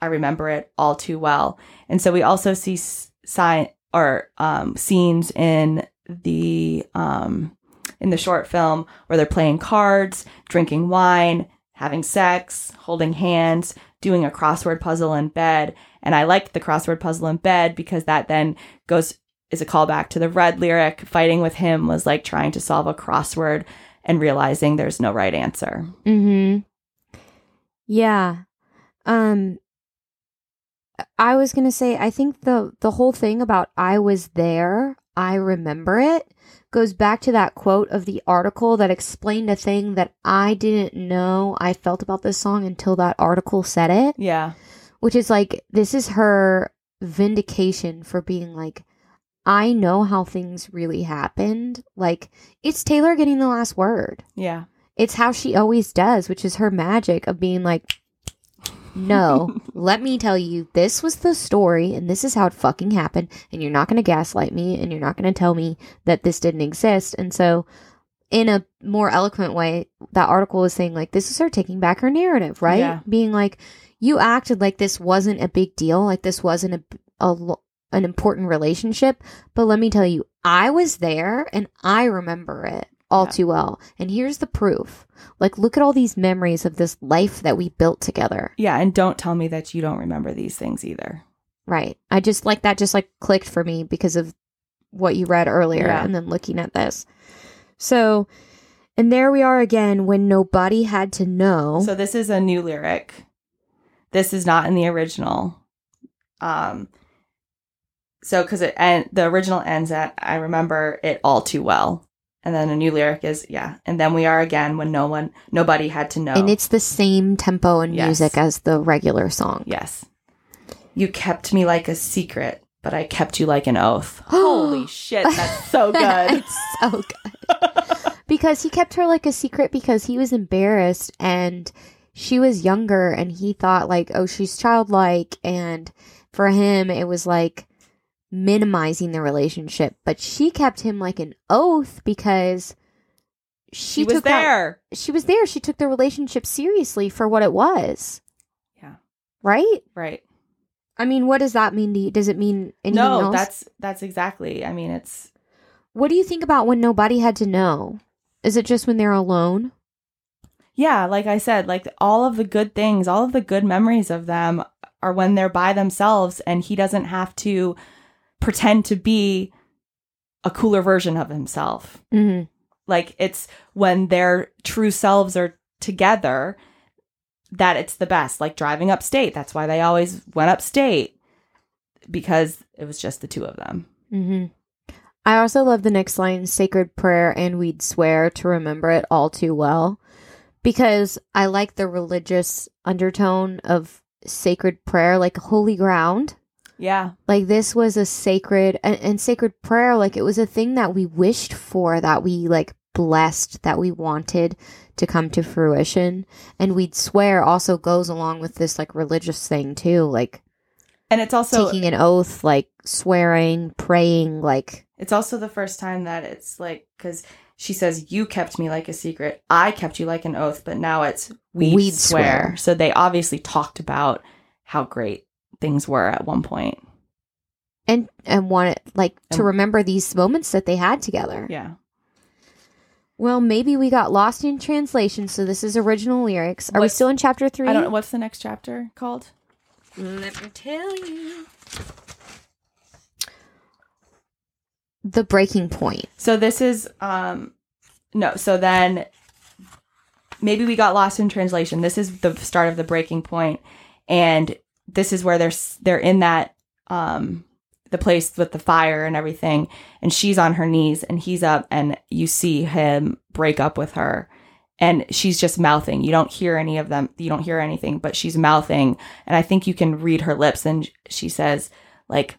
I remember it all too well. And so we also see sign or um, scenes in the um, in the short film where they're playing cards, drinking wine, having sex, holding hands, doing a crossword puzzle in bed. And I liked the crossword puzzle in bed because that then goes is a callback to the red lyric. Fighting with him was like trying to solve a crossword and realizing there's no right answer. Mm-hmm. Yeah. Um I was gonna say I think the the whole thing about I was there, I remember it goes back to that quote of the article that explained a thing that I didn't know I felt about this song until that article said it. Yeah. which is like this is her vindication for being like I know how things really happened. Like it's Taylor getting the last word. Yeah. It's how she always does, which is her magic of being like no, let me tell you, this was the story and this is how it fucking happened. And you're not going to gaslight me and you're not going to tell me that this didn't exist. And so, in a more eloquent way, that article was saying, like, this is her taking back her narrative, right? Yeah. Being like, you acted like this wasn't a big deal, like this wasn't a, a an important relationship. But let me tell you, I was there and I remember it all Yeah. too well. And here's the proof. Like, look at all these memories of this life that we built together. Yeah, and don't tell me that you don't remember these things either. Right. I just like that just like clicked for me because of what you read earlier Yeah. and then looking at this. So, and there we are again when nobody had to know. So this is a new lyric. This is not in the original. Um so cuz it and the original ends at I remember it all too well. And then a new lyric is yeah, and then we are again when no one nobody had to know. and it's the same tempo and Yes. music as the regular song. yes. You kept me like a secret, but I kept you like an oath. Holy shit, that's so good. it's so good. because he kept her like a secret because he was embarrassed and she was younger and he thought like, oh, she's childlike. And for him, it was like minimizing the relationship. But she kept him like an oath because she, she was there. she was there. She took the relationship seriously for what it was. Yeah. Right? Right. I mean, what does that mean to you? Does it mean anything No, else? that's that's exactly. I mean, it's What do you think about when nobody had to know? Is it just when they're alone? Yeah, like I said, like all of the good things, all of the good memories of them are when they're by themselves and he doesn't have to pretend to be a cooler version of himself. Mm-hmm. Like it's when their true selves are together that it's the best. Like driving upstate. That's why they always went upstate because it was just the two of them. Mm-hmm. I also love the next line sacred prayer, and we'd swear to remember it all too well. Because I like the religious undertone of sacred prayer, like holy ground. Yeah. Like this was a sacred and, and sacred prayer, like it was a thing that we wished for, that we like blessed, that we wanted to come to fruition. And we'd swear also goes along with this like religious thing too, like And it's also taking an oath, like swearing, praying, like It's also the first time that it's like because she says you kept me like a secret, I kept you like an oath, but now it's we We'd swear. swear. So they obviously talked about how great things were at one point. and and want it like to remember these moments that they had together. Yeah, Well, maybe we got lost in translation, so this is original lyrics. Are we still in chapter three? I don't know what's the next chapter called. Let me tell you. The breaking point. So this is um no. So then maybe we got lost in translation. This is the start of the breaking point, and this is where they're they're in that um the place with the fire and everything, and she's on her knees and he's up, and you see him break up with her. And she's just mouthing. You don't hear any of them. You don't hear anything, but she's mouthing. And I think you can read her lips. And she says, like,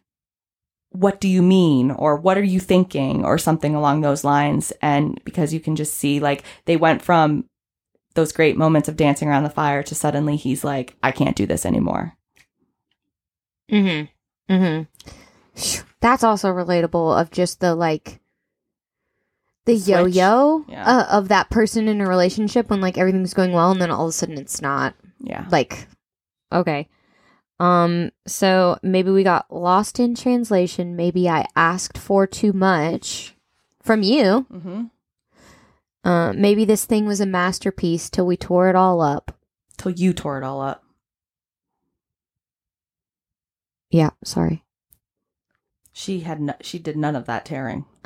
what do you mean or what are you thinking or something along those lines and because you can just see like they went from those great moments of dancing around the fire to suddenly he's like i can't do this anymore Mm-hmm. Mm-hmm. That's also relatable of just the like the Switch. yo-yo Yeah. uh, of that person in a relationship when like everything's going well and then all of a sudden it's not. yeah like okay um so maybe we got lost in translation maybe i asked for too much from you mm-hmm. uh maybe this thing was a masterpiece till we tore it all up till you tore it all up yeah sorry. She had no- she did none of that tearing.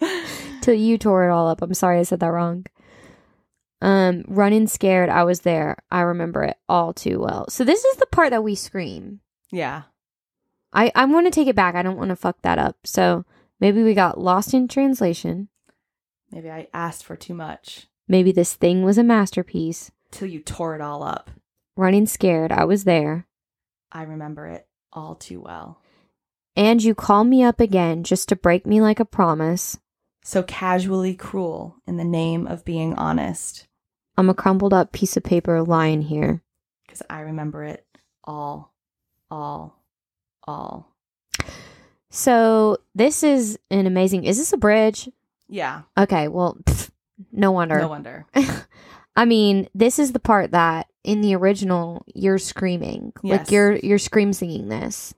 Till you tore it all up. I'm sorry i said that wrong. Um running scared i was there. I remember it all too well. So this is the part that we scream. Yeah. I i want to take it back. I don't want to fuck that up. So maybe we got lost in translation. Maybe i asked for too much. Maybe this thing was a masterpiece. till you tore it all up Running scared, I was there. i remember it all too well And you call me up again just to break me like a promise. so casually cruel in the name of being honest I'm a crumpled up piece of paper lying here. because I remember it all, all, all. So this is an amazing. Is this a bridge? Yeah, Okay, well, pff, no wonder. no wonder. I mean, this is the part that in the original you're screaming. Yes. Like you're you're scream singing this.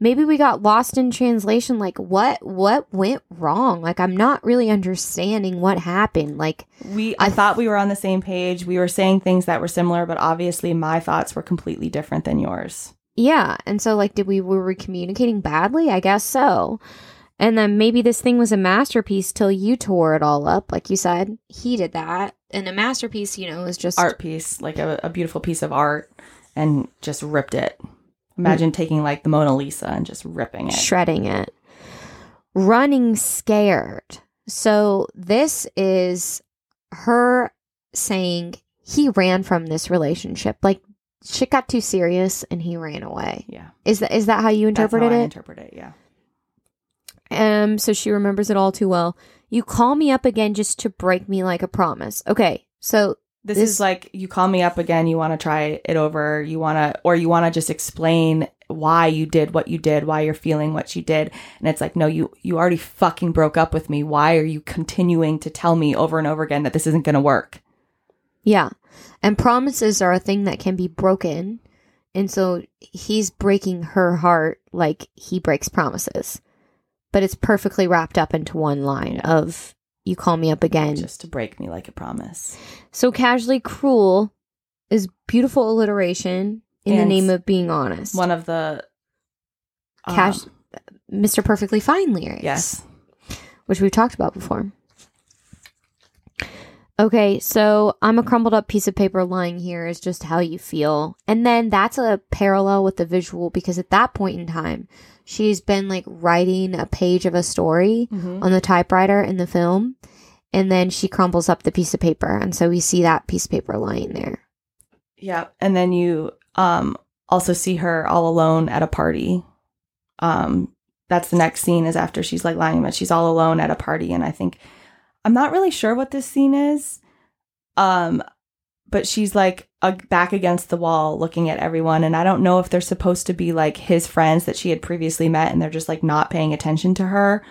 maybe we got lost in translation like what what went wrong like i'm not really understanding what happened like We I thought we were on the same page. We were saying things that were similar, but obviously my thoughts were completely different than yours. yeah and so like did we were we communicating badly i guess so and then maybe this thing was a masterpiece till you tore it all up like you said he did that and a masterpiece you know is just Art piece, like a, a beautiful piece of art, and just ripped it. Imagine taking like the Mona Lisa and just ripping it. shredding it. Running scared. So this is her saying he ran from this relationship. Like shit got too serious and he ran away. Yeah. Is that is that how you That's how interpreted I it? interpret it, yeah. Um so she remembers it all too well. You call me up again just to break me like a promise. Okay. So This, This- is like you call me up again, you want to try it over, you want to, or you want to just explain why you did what you did, why you're feeling what you did. And it's like, no, you, you already fucking broke up with me. Why are you continuing to tell me over and over again that this isn't going to work? Yeah. And promises are a thing that can be broken. And so he's breaking her heart like he breaks promises. But it's perfectly wrapped up into one line of you call me up again. Just to break me like a promise. so casually cruel is beautiful alliteration in the name of being honest. One of the. um, Cash- Mr. Perfectly Fine lyrics. yes. which we've talked about before. Okay, so I'm a crumpled up piece of paper lying here is just how you feel. And then that's a parallel with the visual because at that point in time, she's been like writing a page of a story Mhm. on the typewriter in the film. And then she crumbles up the piece of paper. And so we see that piece of paper lying there. Yeah. And then you um also see her all alone at a party. Um that's the next scene is after she's like lying but she's all alone at a party and I think I'm not really sure what this scene is. Um but she's like uh, back against the wall looking at everyone and I don't know if they're supposed to be like his friends that she had previously met and they're just like not paying attention to her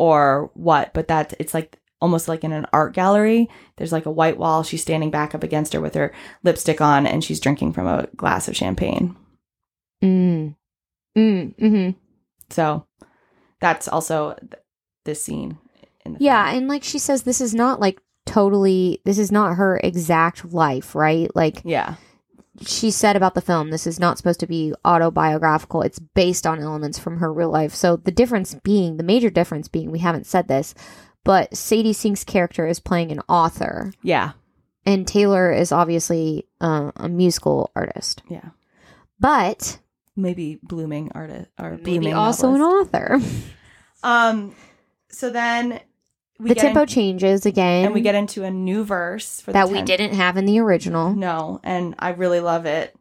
or what, but that it's like almost like in an art gallery. There's like a white wall. She's standing back up against her with her lipstick on and she's drinking from a glass of champagne. Mm. Mm. hmm So that's also th- this scene in the Yeah, film. and like she says, this is not like totally, this is not her exact life, right? Like Yeah. she said about the film, this is not supposed to be autobiographical. It's based on elements from her real life. So the difference being, the major difference being, we haven't said this, but Sadie Sink's character is playing an author, Yeah. and Taylor is obviously uh, a musical artist, Yeah. but Maybe blooming artist or maybe blooming also an author. Um so then we the tempo in- changes again, and we get into a new verse for the that we didn't have in the original. No, and I really love it.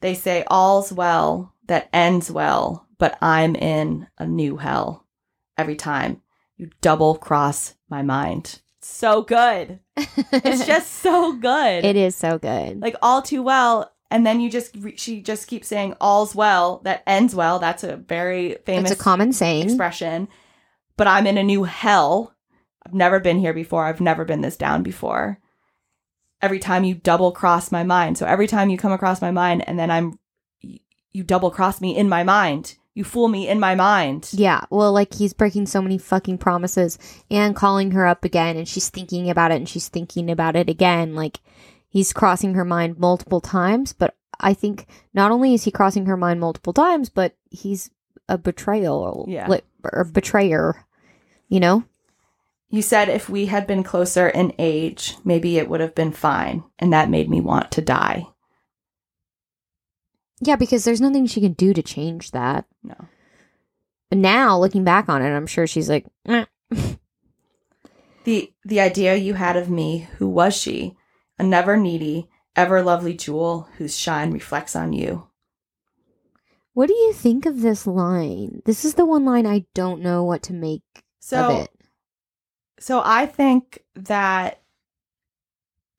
They say all's well that ends well, but I'm in a new hell every time you double cross my mind. So good. It's just so good. it is so good. like all too well and then you just re- she just keeps saying all's well that ends well. That's a very famous it's a common saying. expression. But I'm in a new hell. I've never been here before. I've never been this down before. Every time you double cross my mind. So every time you come across my mind and then I'm you double cross me in my mind. You fool me in my mind. Yeah, well, like he's breaking so many fucking promises and calling her up again, and she's thinking about it and she's thinking about it again. Like he's crossing her mind multiple times, but I think not only is he crossing her mind multiple times, but he's a betrayal Yeah. li- or betrayer, you know? You said if we had been closer in age, maybe it would have been fine. And that made me want to die. Yeah, because there's nothing she can do to change that. No. But now, looking back on it, I'm sure she's like, "Eh." The the idea you had of me, who was she? A never needy, ever lovely jewel whose shine reflects on you. what do you think of this line? This is the one line I don't know what to make So of it. So I think that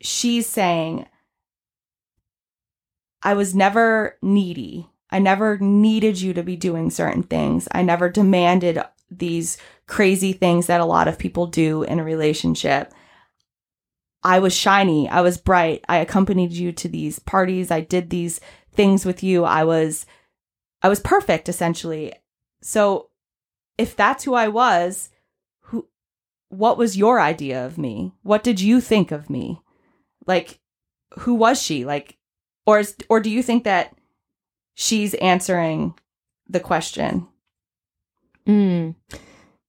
she's saying, I was never needy. I never needed you to be doing certain things. I never demanded these crazy things that a lot of people do in a relationship. I was shiny. I was bright. I accompanied you to these parties. I did these things with you. I was I was perfect essentially. So if that's who I was, what was your idea of me? What did you think of me? Like who was she? Like or is, or do you think that she's answering the question? Mm.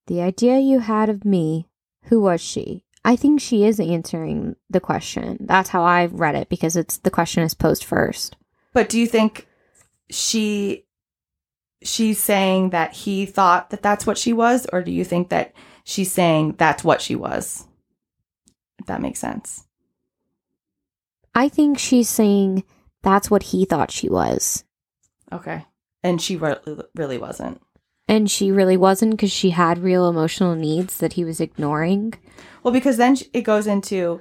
The idea you had of me, who was she? I think she is answering the question. That's how I read it because it's the question is posed first. But do you think she she's saying that he thought that that's what she was or do you think that she's saying that's what she was? If that makes sense. I think she's saying that's what he thought she was. Okay. And she re- really wasn't. And she really wasn't because she had real emotional needs that he was ignoring. Well, because then it goes into,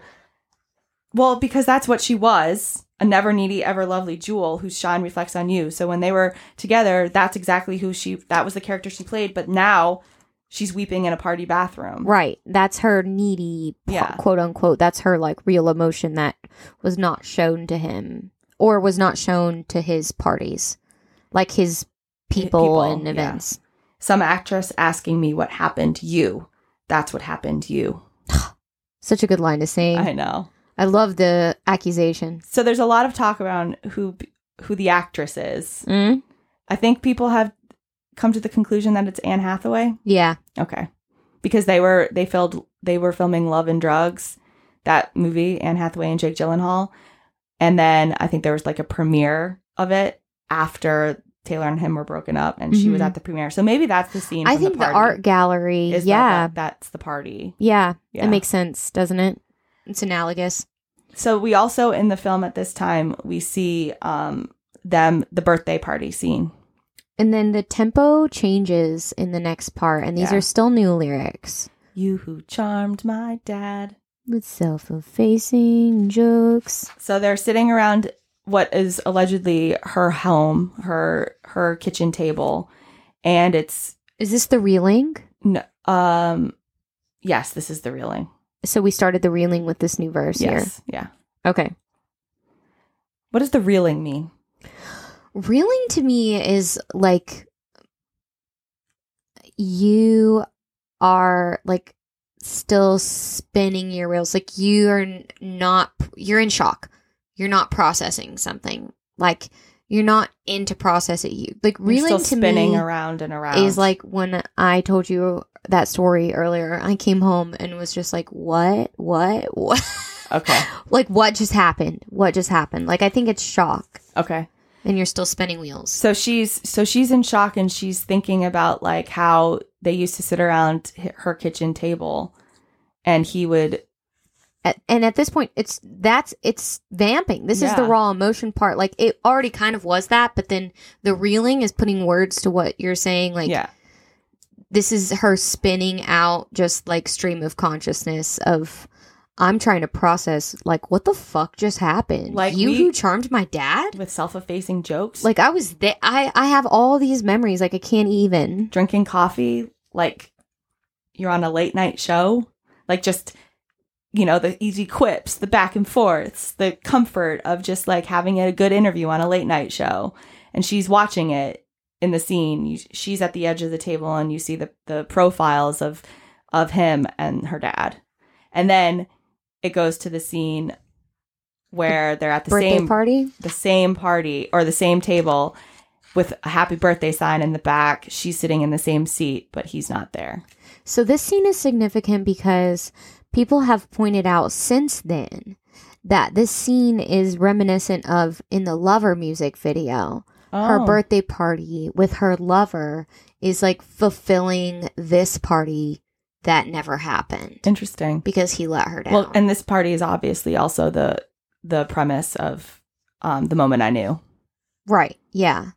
well, because that's what she was a never needy, ever lovely jewel whose shine reflects on you. So when they were together, that's exactly who she, that was the character she played. But now she's weeping in a party bathroom. Right. That's her needy, Yeah. quote unquote. That's her like real emotion that was not shown to him or was not shown to his parties, like his people, people, and yeah. events. Some actress asking me what happened to you. That's what happened to you. Such a good line to sing. I know. I, love the accusation. So there's a lot of talk around who who the actress is. Mm? I think people have come to the conclusion that it's Anne Hathaway. Yeah. Okay. Because they were they filmed they were filming Love and Drugs, that movie, Anne Hathaway and Jake Gyllenhaal. And then I think there was like a premiere of it after Taylor and him were broken up and she was Mhm. at the premiere. So maybe that's the scene. I think the, party, art gallery. is that- yeah. that- that's the party. yeah. Yeah. It makes sense, doesn't it? It's analogous. So we also in the film at this time we see um them the birthday party scene. And then the tempo changes in the next part, and these Yeah. are still new lyrics You who charmed my dad. with self effacing jokes. So they're sitting around what is allegedly her home, her her kitchen table, and it's Is this the reeling? no, um yes, this is the reeling. So we started the reeling with this new verse here. Yeah. Okay. What does the reeling mean? Reeling to me is like you are like still spinning your wheels. Like you are not, you're in shock. You're not processing something. Like you're not into processing. You like You're reeling to spinning me around and around. is like when I told you that story earlier. I came home and was just like, "What? What? What?" okay, like what just happened? What just happened? Like I think it's shock, okay. And you're still spinning wheels. So she's so she's in shock and she's thinking about like how they used to sit around her kitchen table, and he would At, and at this point, it's that's it's vamping. This is the raw emotion part. Like it already kind of was that, but then the reeling is putting words to what you're saying. Like yeah this is her spinning out just like stream of consciousness of I'm trying to process like what the fuck just happened. Like, you we- who charmed my dad. with self-effacing jokes Like I was there. I I have all these memories. Like I can't even. drinking coffee like you're on a late night show like just you know the easy quips the back and forths the comfort of just like having a good interview on a late night show and she's watching it in the scene you, she's at the edge of the table and you see the the profiles of of him and her dad and then it goes to the scene where they're at the Birthday same party. the same party or the same table with a happy birthday sign in the back. She's sitting in the same seat, but he's not there. So this scene is significant because people have pointed out since then that this scene is reminiscent of in the Lover music video. Her Oh. birthday party with her lover is like fulfilling this party that never happened Interesting. because he let her down. Well, and this party is obviously also the the premise of um, the moment I knew. Right. Yeah.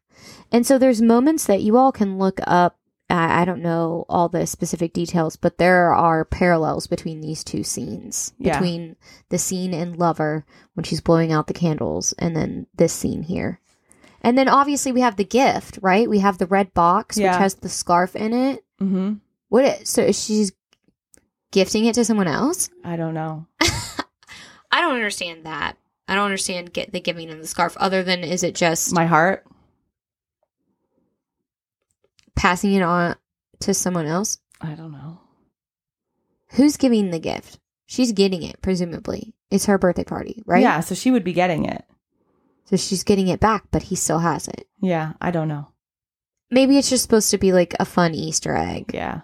And so there's moments that you all can look up. I I don't know all the specific details, but there are parallels between these two scenes. Yeah. Between the scene in Lover when she's blowing out the candles and then this scene here. And then obviously we have the gift, right? We have the red box Yeah. which has the scarf in it. hmm What it, so she's gifting it to someone else? I don't know. I don't understand that. I don't understand get the giving of the scarf other than is it just My heart. passing it on to someone else. I don't know. Who's giving the gift? She's getting it, presumably. It's her birthday party, right? Yeah, so she would be getting it. So she's getting it back, but he still has it. Yeah, I don't know. Maybe it's just supposed to be like a fun Easter egg. Yeah.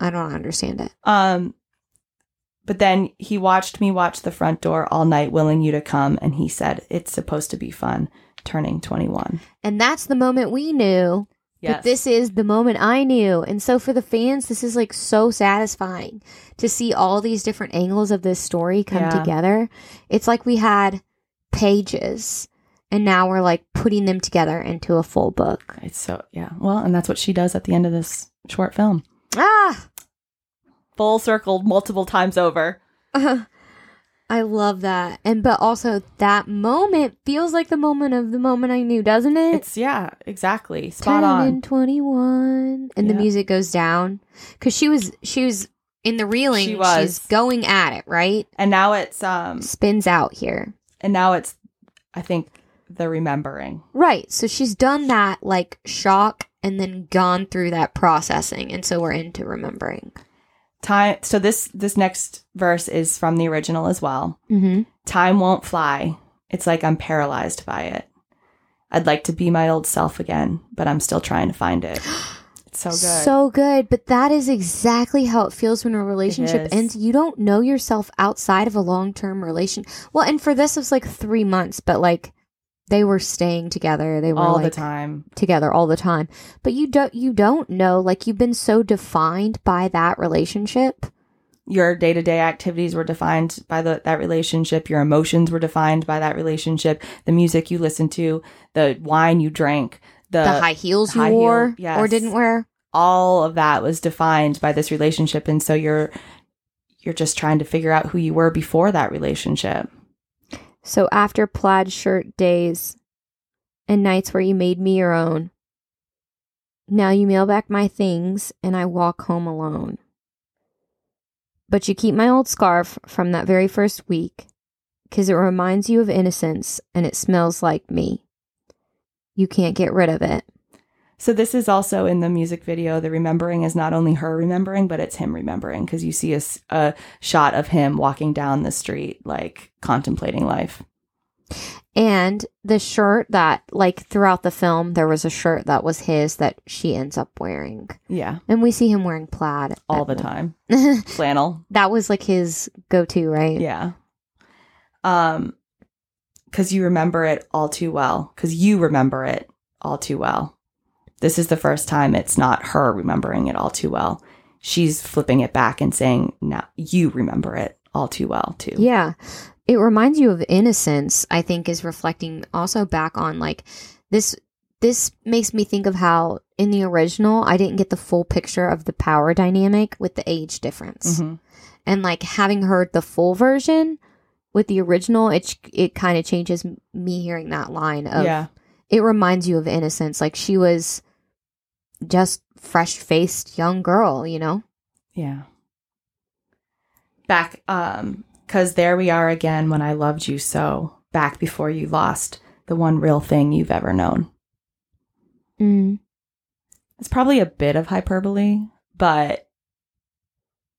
I don't understand it. Um but then he watched me watch the front door all night willing you to come and he said it's supposed to be fun turning 21. And that's the moment we knew Yes. But this is the moment I knew. And so for the fans, this is like so satisfying to see all these different angles of this story come Yeah. together. It's like we had pages and now we're like putting them together into a full book. it's so yeah. Well, and that's what she does at the end of this short film. Ah, Full circle multiple times over. I love that. And but also that moment feels like the moment of the moment I knew, doesn't it? It's yeah, exactly. Spot on. 21 and the music goes down cuz she was she was in the reeling She was. she's going at it, right? And now it's um Spins out here. and now it's I think the remembering. Right. So she's done that like shock and then gone through that processing and so we're into remembering. Time so this this next verse is from the original as well. Mhm. Time won't fly. It's like I'm paralyzed by it. I'd like to be my old self again, but I'm still trying to find it. It's so good. So good, but that is exactly how it feels when a relationship ends. You don't know yourself outside of a long-term relation. Well, and for this it was like 3 months, but like they were staying together. They were all like the time. together all the time. But you don't you don't know like you've been so defined by that relationship. Your day-to-day activities were defined by the, that relationship. Your emotions were defined by that relationship. The music you listened to, the wine you drank, the, the high heels you high heel, wore or didn't wear. all of that was defined by this relationship and so you're you're just trying to figure out who you were before that relationship. So after plaid shirt days and nights where you made me your own, now you mail back my things and I walk home alone. But you keep my old scarf from that very first week because it reminds you of innocence and it smells like me. You can't get rid of it. So this is also in the music video. The remembering is not only her remembering, but it's him remembering because you see a, a shot of him walking down the street, like contemplating life. And the shirt that, like, throughout the film, there was a shirt that was his that she ends up wearing. Yeah, And we see him wearing plaid all the time. Flannel. that was like his go-to, right? Yeah. Um, because you remember it all too well. Because you remember it all too well. This is the first time it's not her remembering it all too well. She's flipping it back and saying, "Now you remember it all too well too." Yeah. It reminds you of innocence, I think is reflecting also back on like this this makes me think of how in the original I didn't get the full picture of the power dynamic with the age difference. Mhm. And like having heard the full version with the original, it it kind of changes me hearing that line of yeah. it reminds you of innocence like she was just fresh-faced young girl, you know? Yeah. Back, um, because there we are again when I loved you so, back before you lost the one real thing you've ever known. Mm. It's probably a bit of hyperbole, but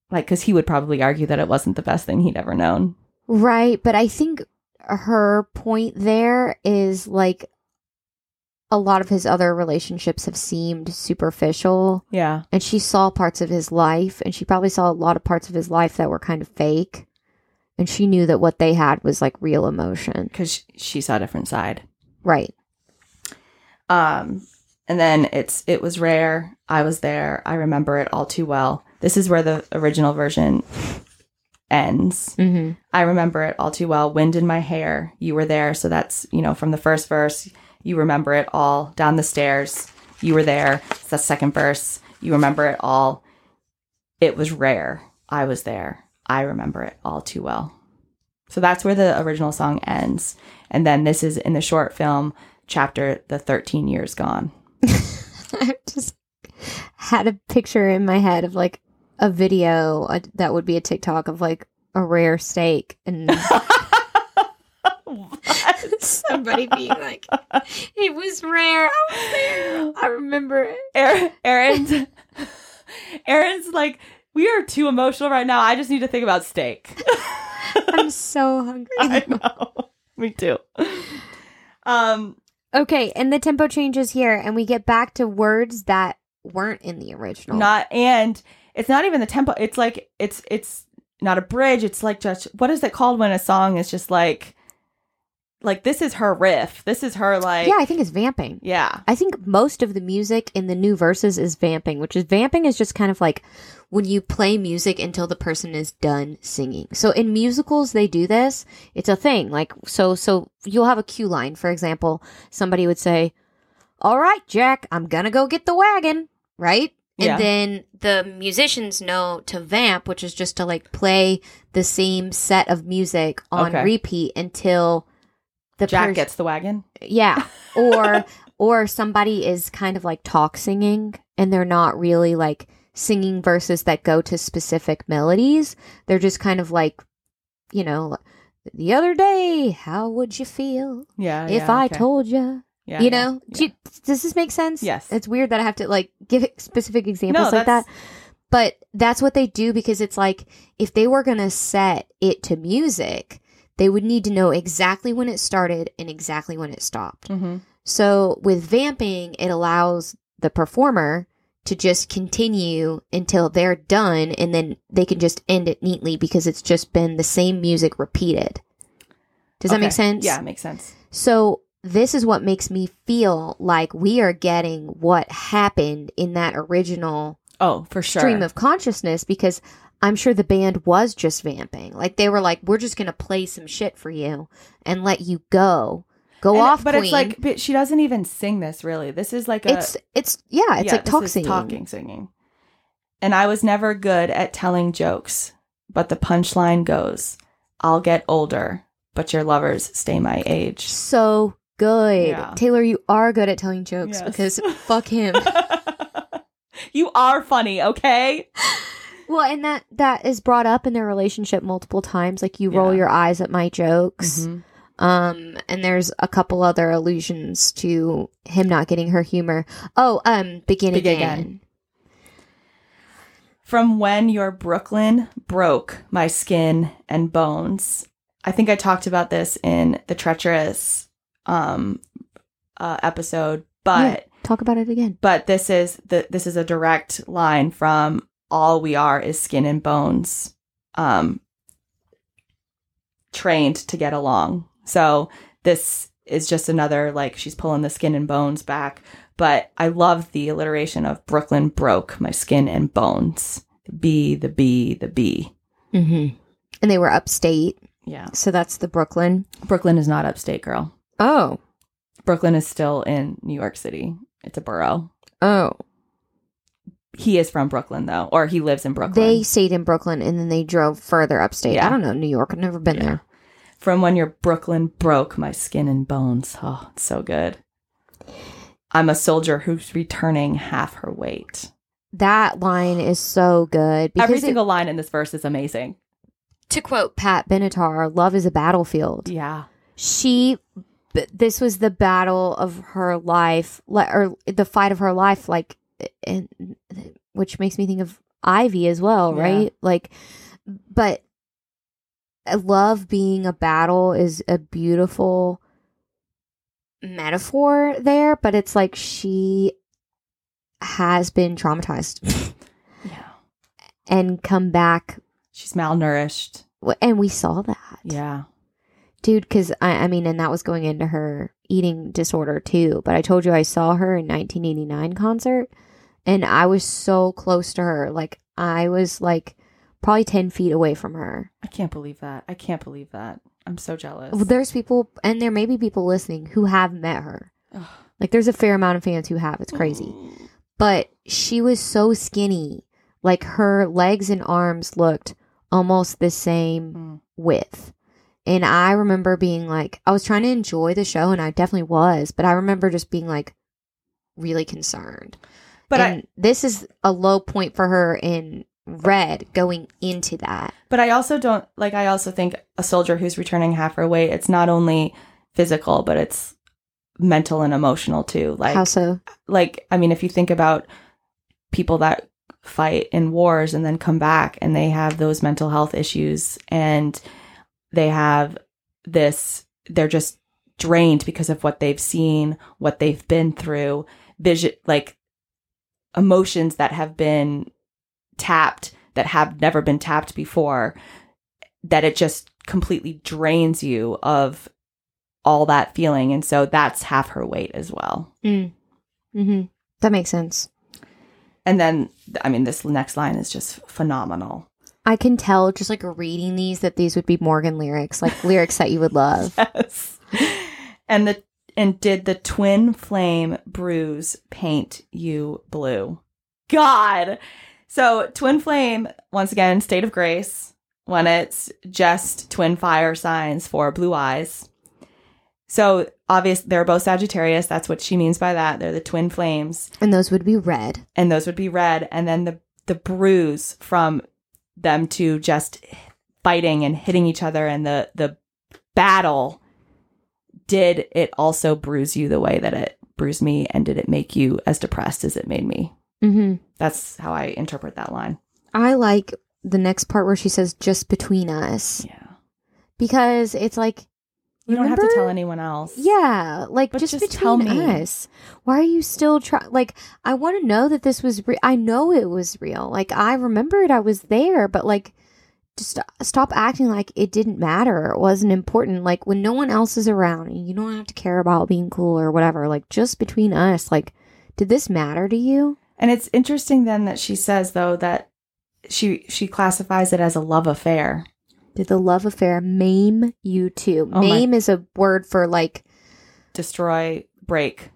like, because he would probably argue that it wasn't the best thing he'd ever known. Right, but I think her point there is like a lot of his other relationships have seemed superficial Yeah. and she saw parts of his life and she probably saw a lot of parts of his life that were kind of fake and she knew that what they had was like real emotion. Because she saw a different side. Right. Um, and then it's it was rare. I was there. I remember it all too well. This is where the original version ends. Mm-hmm. I remember it all too well. Wind in my hair. You were there. So that's, you know, from the first verse, you remember it all. Down the stairs, you were there. It's the second verse. You remember it all. It was rare. I was there. I remember it all too well. So that's where the original song ends. And then this is in the short film chapter, The 13 Years Gone. I just had a picture in my head of like a video that would be a TikTok of like a rare steak and somebody being like, it was rare. I was there. I remember it. Aaron, Aaron's, Aaron's like, we are too emotional right now. I just need to think about steak. I'm so hungry. I know. Me too. Um, Okay, and the tempo changes here, and we get back to words that weren't in the original. not and it's not even the tempo. It's like it's it's not a bridge. It's like just what is it called when a song is just like like this is her riff. This is her like yeah, I think it's vamping. yeah. I think most of the music in the new verses is vamping, which is vamping is just kind of like when you play music until the person is done singing. So in musicals they do this. It's a thing. Like so so you'll have a cue line, for example, somebody would say, "All right, Jack, I'm going to go get the wagon." Right? And Yeah. then the musicians know to vamp, which is just to like play the same set of music on Okay. repeat until the Jack pers- gets the wagon. yeah. Or or somebody is kind of like talk singing and they're not really like singing verses that go to specific melodies. They're just kind of like, you know, the other day, how would you feel Yeah. if yeah, I okay. told you? Yeah, you know, yeah. Do you- does this make sense? Yes. It's weird that I have to like give specific examples No, like that. But that's what they do because it's like if they were going to set it to music, they would need to know exactly when it started and exactly when it stopped. mhm. So with vamping, it allows the performer to just continue until they're done and then they can just end it neatly because it's just been the same music repeated. Does that make sense? Yeah, it makes sense. So this is what makes me feel like we are getting what happened in that original Oh, for sure. stream of consciousness because I'm sure the band was just vamping. Like they were like, we're just gonna play some shit for you and let you go. Go And- uh, off, but queen. it's like but she doesn't even sing this really. This is like a it's it's yeah, it's yeah, like talk singing. talking singing. And I was never good at telling jokes, but the punchline goes, "I'll get older, but your lovers stay my age." So good, Yeah. Taylor. You are good at telling jokes Yes. because fuck him. you are funny, okay? well, and that that is brought up in their relationship multiple times. Like you roll Yeah. your eyes at my jokes. Mhm. Um, and there's a couple other allusions to him not getting her humor. Oh, um, begin, Begin again. Again. From when your Brooklyn broke my skin and bones. I think I talked about this in the treacherous um uh, episode, but Talk about it again. but this is the this is a direct line from all we are is skin and bones um trained to get along. So this is just another like she's pulling the skin and bones back but i love the alliteration of brooklyn broke my skin and bones. B the b the b. Mm-hmm. And they were upstate, yeah. So that's the Brooklyn. brooklyn is not upstate girl. Oh, brooklyn is still in new york city. It's a borough. Oh. He is from brooklyn though or he lives in brooklyn They stayed in Brooklyn and then they drove further upstate. Yeah. I don't know New York. I've never been Yeah. there. From when your Brooklyn broke my skin and bones. Oh, it's so good. I'm a soldier who's returning half her weight. That line is so good because Every it- single line in this verse is amazing. to quote Pat Benatar, "Love is a battlefield." Yeah. She, this was the battle of her life, or the fight of her life, like, and which makes me think of Ivy as well, Yeah. right? Like, but I love being a battle is a beautiful metaphor there, but it's like she has been traumatized Yeah. and come back, She's malnourished. and we saw that. Yeah. dude because I, I mean and that was going into her eating disorder too but i told you i saw her in 1989 concert and i was so close to her like i was like probably 10 feet away from her I can't believe that. I can't believe that. I'm so jealous. well, there's people and there may be people listening who have met her Ugh. like there's a fair amount of fans who have it's crazy but she was so skinny like her legs and arms looked almost the same Mm. width. And I remember being like, I was trying to enjoy the show, and I definitely was, but I remember just being like really concerned. But I this is a low point for her in red going into that. but I also don't like I also think a soldier who's returning half her weight, it's not only physical, but it's mental and emotional too. Like How so? like I mean, if you think about people that fight in wars and then come back and they have those mental health issues and they have this they're just drained because of what they've seen, what they've been through, vision like emotions that have been tapped that have never been tapped before that it just completely drains you of all that feeling and so that's half her weight as well. Mm. hmm That makes sense. And then, I mean, this next line is just phenomenal. I can tell just like reading these that these would be Morgan lyrics, like lyrics that you would love. Yes. And the and did the twin flame bruise paint you blue? God. So twin flame, once again, state of grace when it's just twin fire signs four blue eyes. So obvious they're both Sagittarius. That's what she means by that. They're the twin flames. And those would be red. and those would be red and then the the bruise from them two just fighting and hitting each other and the the battle did it also bruise you the way that it bruised me and did it make you as depressed as it made me hmm that's how i interpret that line I like the next part where she says just between us yeah because it's like you don't have to tell anyone else Yeah, like But just, just between tell me. us. Why are you still trying? Like, I want to know that this was. Re- I know it was real. Like, I remembered I was there, but like, just stop acting like it didn't matter. It wasn't important. Like when no one else is around, and you don't have to care about being cool or whatever. Like just between us. Like, did this matter to you? and it's interesting then that she says though that she she classifies it as a love affair Did the love affair maim you too? Oh my- maim is a word for like destroy break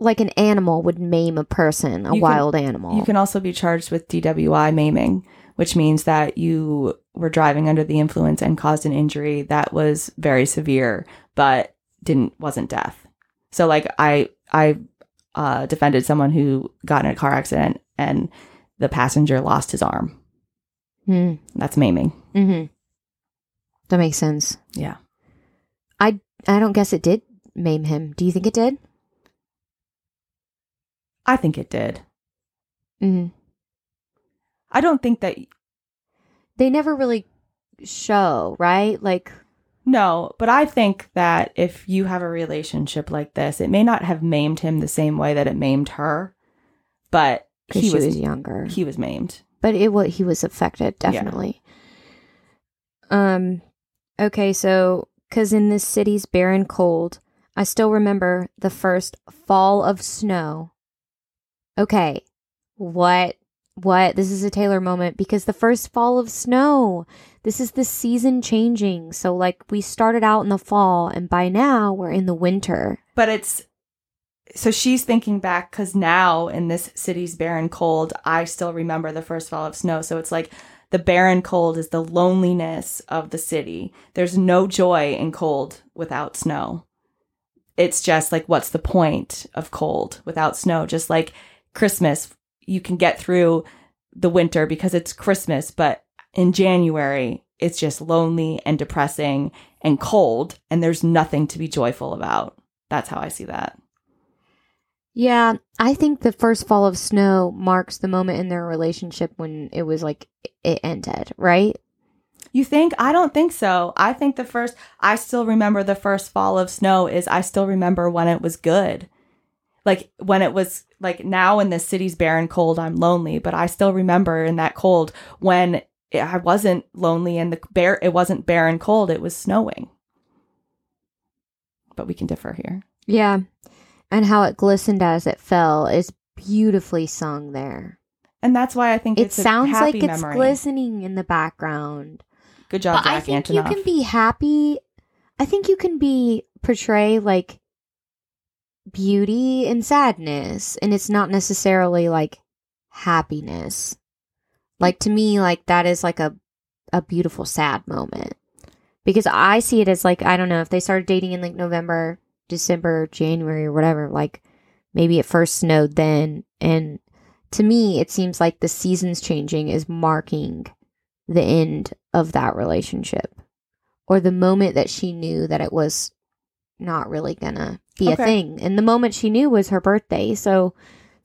like an animal would maim a person, a You can- wild animal. You can also be charged with DWI maiming, which means that you were driving under the influence and caused an injury that was very severe, but didn't wasn't death. So like I I uh, defended someone who got in a car accident and the passenger lost his arm. Hmm. That's maiming. Mm-hmm. That makes sense. Yeah. I don't guess it did maim him. Do you think it did? I think it did. Mm-hmm. I don't think that They never really show, right? Like, no, but I think that if you have a relationship like this, it may not have maimed him the same way that it maimed her, but he she was, was, younger. he was maimed. but it what he was affected definitely. Um. Okay, so because in this city's barren cold, I still remember the first fall of snow. Okay, what? What? This is a Taylor moment because the first fall of snow. This is the season changing. So, like, we started out in the fall, and by now we're in the winter. but it's so she's thinking back because now in this city's barren cold i still remember the first fall of snow so it's like the barren cold is the loneliness of the city there's no joy in cold without snow it's just like what's the point of cold without snow just like christmas you can get through the winter because it's christmas but in january it's just lonely and depressing and cold and there's nothing to be joyful about that's how i see that Yeah, I think the first fall of snow marks the moment in their relationship when it was like it ended, right? You think? I don't think so. I think the first, I still remember the first fall of snow is I still remember when it was good. Like when it was like now in the city's barren cold, I'm lonely, but I still remember in that cold when I wasn't lonely and the bear, it wasn't barren cold, it was snowing. But we can differ here. Yeah. And how it glistened as it fell is beautifully sung there. And that's why I think It it's a sounds like happy it's memory. glistening in the background. Good job, but I think Antonoff. you can be happy. I think you can be portray like beauty and sadness, and it's not necessarily like happiness. Like to me, like that is like a a beautiful sad moment because I see it as like I don't know if they started dating in like November, December, January, or whatever. Like maybe it first snowed then, and to me, it seems like the seasons changing is marking the end of that relationship or the moment that she knew that it was not really gonna be a thing. And the moment she knew was her birthday, so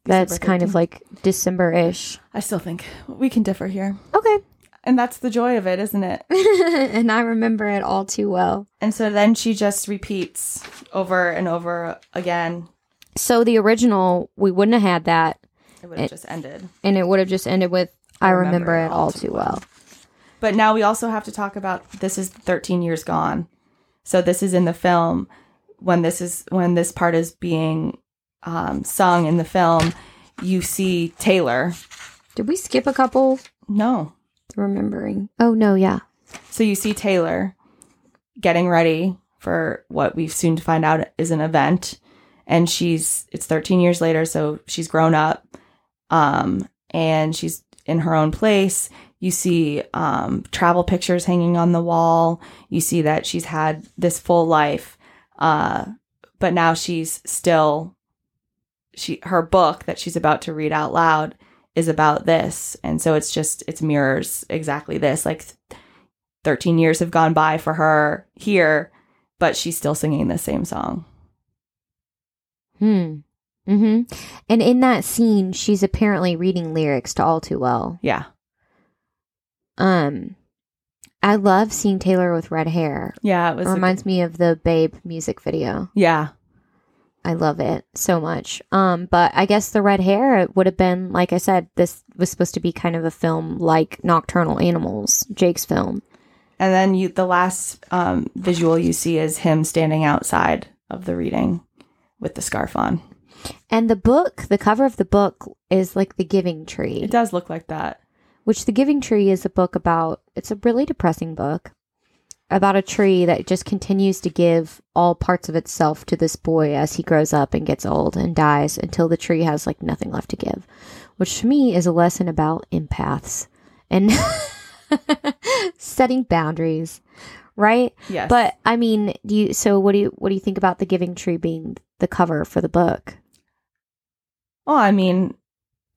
that's kind of like December ish. I still think we can differ here. Okay. And that's the joy of it, isn't it? and I remember it all too well. And so then she just repeats over and over again. So the original, we wouldn't have had that, It would have just ended. and it would have just ended with "I remember, it all too well." But now we also have to talk about this is 13 years gone. So this is in the film when this is when this part is being um, sung in the film. You see Taylor. Did we skip a couple? No. Remembering. Oh no, yeah. So you see Taylor getting ready for what we soon to find out is an event. And she's it's 13 years later, so she's grown up. Um, and she's in her own place. You see um, travel pictures hanging on the wall. You see that she's had this full life. Uh, but now she's still she her book that she's about to read out loud is about this. And so it's just it's mirrors exactly this. Like 13 years have gone by for her here, but she's still singing the same song. Hmm. Mm-hmm. And in that scene, she's apparently reading lyrics to "All Too Well." Yeah. Um, I love seeing Taylor with red hair. Yeah, it It was a- reminds me of the Babe music video. Yeah. I love it so much. Um, but I guess the red hair it would have been like I said. This was supposed to be kind of a film like Nocturnal Animals, Jake's film. And then you the last um, visual you see is him standing outside of the reading with the scarf on. And the book, the cover of the book is like the Giving Tree. It does look like that. Which the giving tree is a book about it's a really depressing book about a tree that just continues to give all parts of itself to this boy as he grows up and gets old and dies until the tree has like nothing left to give which to me is a lesson about empaths and setting boundaries right Yes. but i mean do you so what do you what do you think about the giving tree being the cover for the book well, I mean,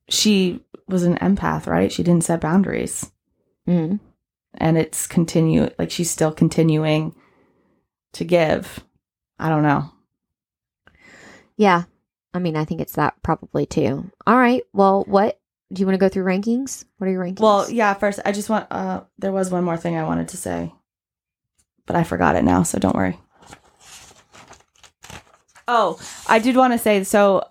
she was an empath, right? She didn't set boundaries. mm. And it's continue like she's still continuing to give. I don't know. Yeah. I mean, I think it's that probably too. All right. Well, what do you want to go through rankings? What are your rankings? Well, yeah, first I just want uh there was one more thing I wanted to say. But I forgot it now, so don't worry. Oh, I did want to say so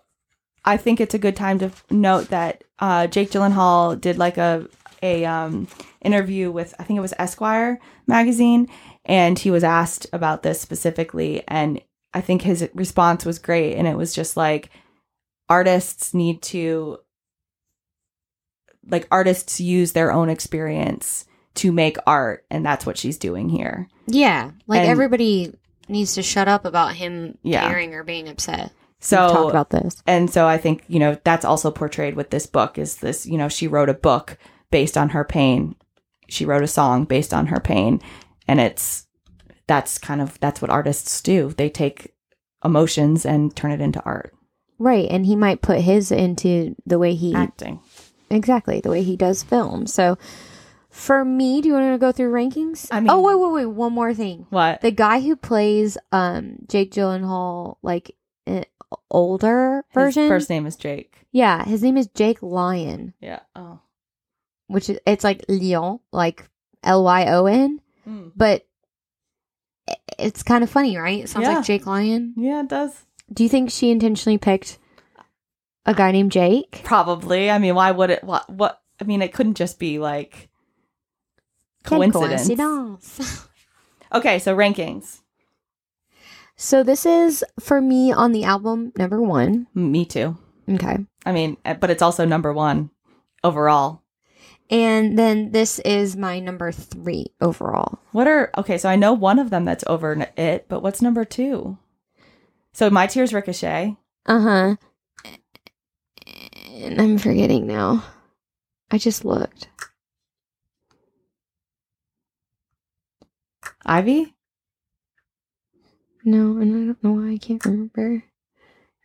I think it's a good time to note that uh Jake Gyllenhaal did like a a um interview with I think it was Esquire magazine and he was asked about this specifically and I think his response was great and it was just like artists need to like artists use their own experience to make art and that's what she's doing here yeah. Like And- everybody needs to shut up about him Yeah. caring or being upset. So We've talked about this. and so i think you know that's also portrayed with this book is this you know she wrote a book based on her pain she wrote a song based on her pain and it's that's kind of that's what artists do they take emotions and turn it into art Right. And he might put his into the way he, acting exactly, the way he does film. So for me, do you want to go through rankings? I mean- oh, wait, wait, wait. One more thing. what The guy who plays um Jake Gyllenhaal, like older his version. first name is jake yeah. His name is Jake Lyon. yeah oh which is it's like Lyon, like L Y O N, Mm. but it's kind of funny, right? It sounds Yeah. like Jake Lyon. yeah it does Do you think she intentionally picked a guy named Jake? probably i mean why would it what what i mean it couldn't just be like coincidence coincidence. okay so rankings so this is for me on the album number one. me too Okay, I mean, eh, but it's also number one overall. and then this is my number three overall. What are okay? So I know one of them that's over it, but what's number two? So my tears ricochet. Uh huh. And I'm forgetting now. I just looked. Ivy. No, and I don't know why I can't remember.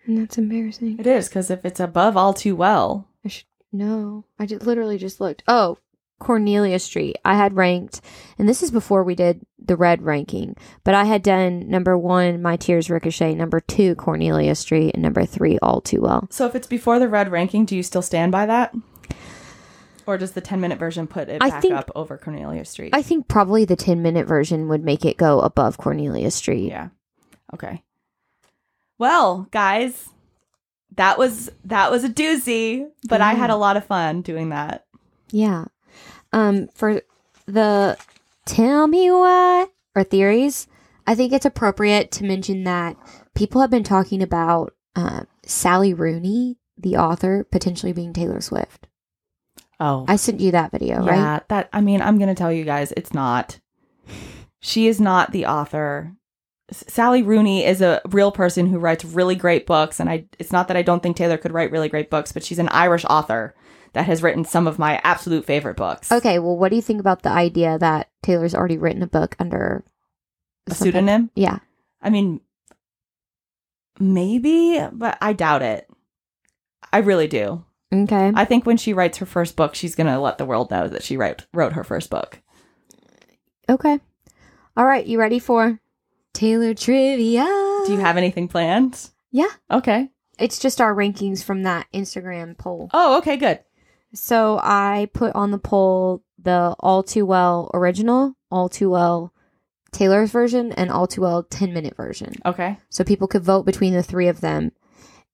And that's embarrassing. It is because if it's above all too well, I should no. I just literally just looked. Oh, Cornelia Street, I had ranked, and this is before we did the red ranking, but I had done number one, My Tears Ricochet, number two, Cornelia Street, and number three, All Too Well. So if it's before the red ranking, do you still stand by that? Or does the 10 minute version put it I back think- up over Cornelia Street? I think probably the 10 minute version would make it go above Cornelia Street. yeah. Okay. Well, guys, that was that was a doozy, but I had a lot of fun doing that. Yeah. Um, for the tell me why or theories, I think it's appropriate to mention that people have been talking about uh, Sally Rooney, the author, potentially being Taylor Swift. Oh. I sent you that video, yeah, right? that I mean, I'm going to tell you guys, it's not. She is not the author. Sally Rooney is a real person who writes really great books and I it's not that I don't think Taylor could write really great books, but she's an Irish author that has written some of my absolute favorite books. Okay, well, what do you think about the idea that Taylor's already written a book under A something- pseudonym? Yeah. I mean maybe, but I doubt it. I really do. Okay. I think when she writes her first book, she's going to let the world know that she wrote wrote her first book. okay. All right, you ready for Taylor trivia? Do you have anything planned? Yeah. Okay. It's just our rankings from that Instagram poll. Oh, okay, good. So I put on the poll the All Too Well original, All Too Well Taylor's version, and All Too Well 10 minute version. Okay. So people could vote between the three of them.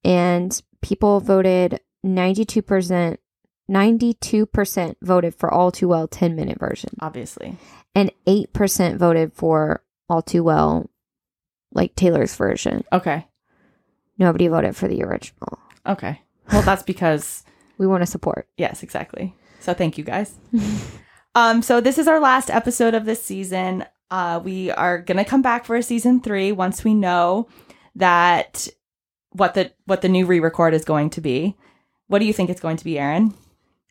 And people voted 92%, 92% voted for All Too Well 10 minute version. Obviously. And 8% voted for All Too Well, like Taylor's version. Okay. Nobody voted for the original. Okay. Well, that's because We want to support. yes, exactly. So thank you guys. um so this is our last episode of this season. Uh we are going to come back for a season 3 once we know that what the what the new re-record is going to be. What do you think it's going to be, Aaron?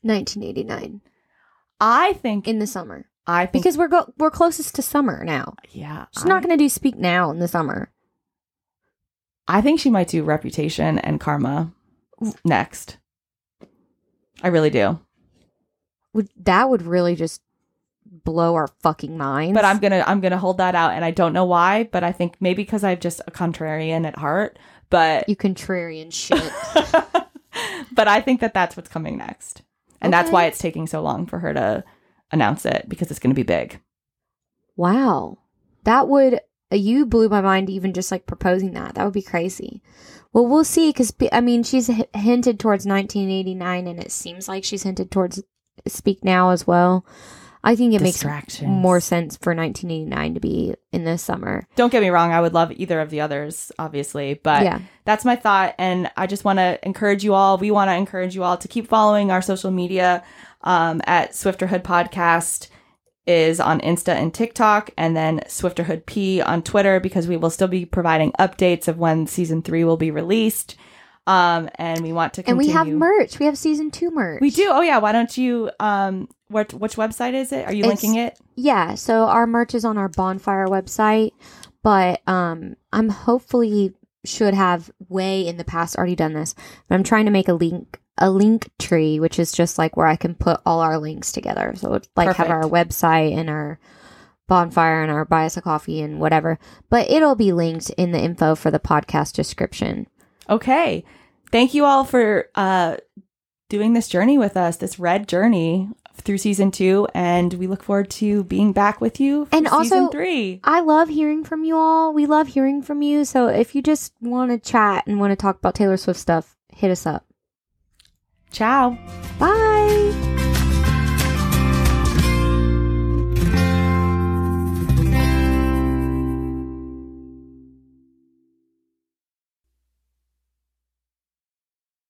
1989 I think in the summer. I think because we're go- we're closest to summer now. yeah. She's I, not going to do Speak Now in the summer. I think she might do Reputation and Karma next. I really do. Would that would really just blow our fucking minds? But I'm gonna I'm gonna hold that out, and I don't know why. But I think maybe because I'm just a contrarian at heart. But you contrarian shit. but I think that that's what's coming next, and that's why it's taking so long for her to announce it because it's going to be big. wow, that would uh, you blew my mind even just like proposing that. That would be crazy. Well, we'll see because I mean she's h- hinted towards 1989, and it seems like she's hinted towards Speak Now as well. I think it makes more sense for 1989 to be in this summer. Don't get me wrong; I would love either of the others, obviously, but yeah. that's my thought and i just want to encourage you all we want to encourage you all to keep following our social media um, at swifterhood podcast is on insta and tiktok and then swifterhood p on twitter because we will still be providing updates of when season three will be released um, and we want to And continue we have merch. We have season two merch. we do oh yeah why don't you um what which website is it are you It's- linking it Yeah, so our merch is on our bonfire website, but um I'm hopefully should have way in the past already done this. But I'm trying to make a link a link tree, which is just like where I can put all our links together. So like have our website and our bonfire and our buy us a coffee and whatever. But it'll be linked in the info for the podcast description. Okay. Thank you all for uh, doing this journey with us, this red journey through season two. And we look forward to being back with you for And season also- three. I love hearing from you all. We love hearing from you. So if you just want to chat and want to talk about Taylor Swift stuff, hit us up. Ciao. Bye.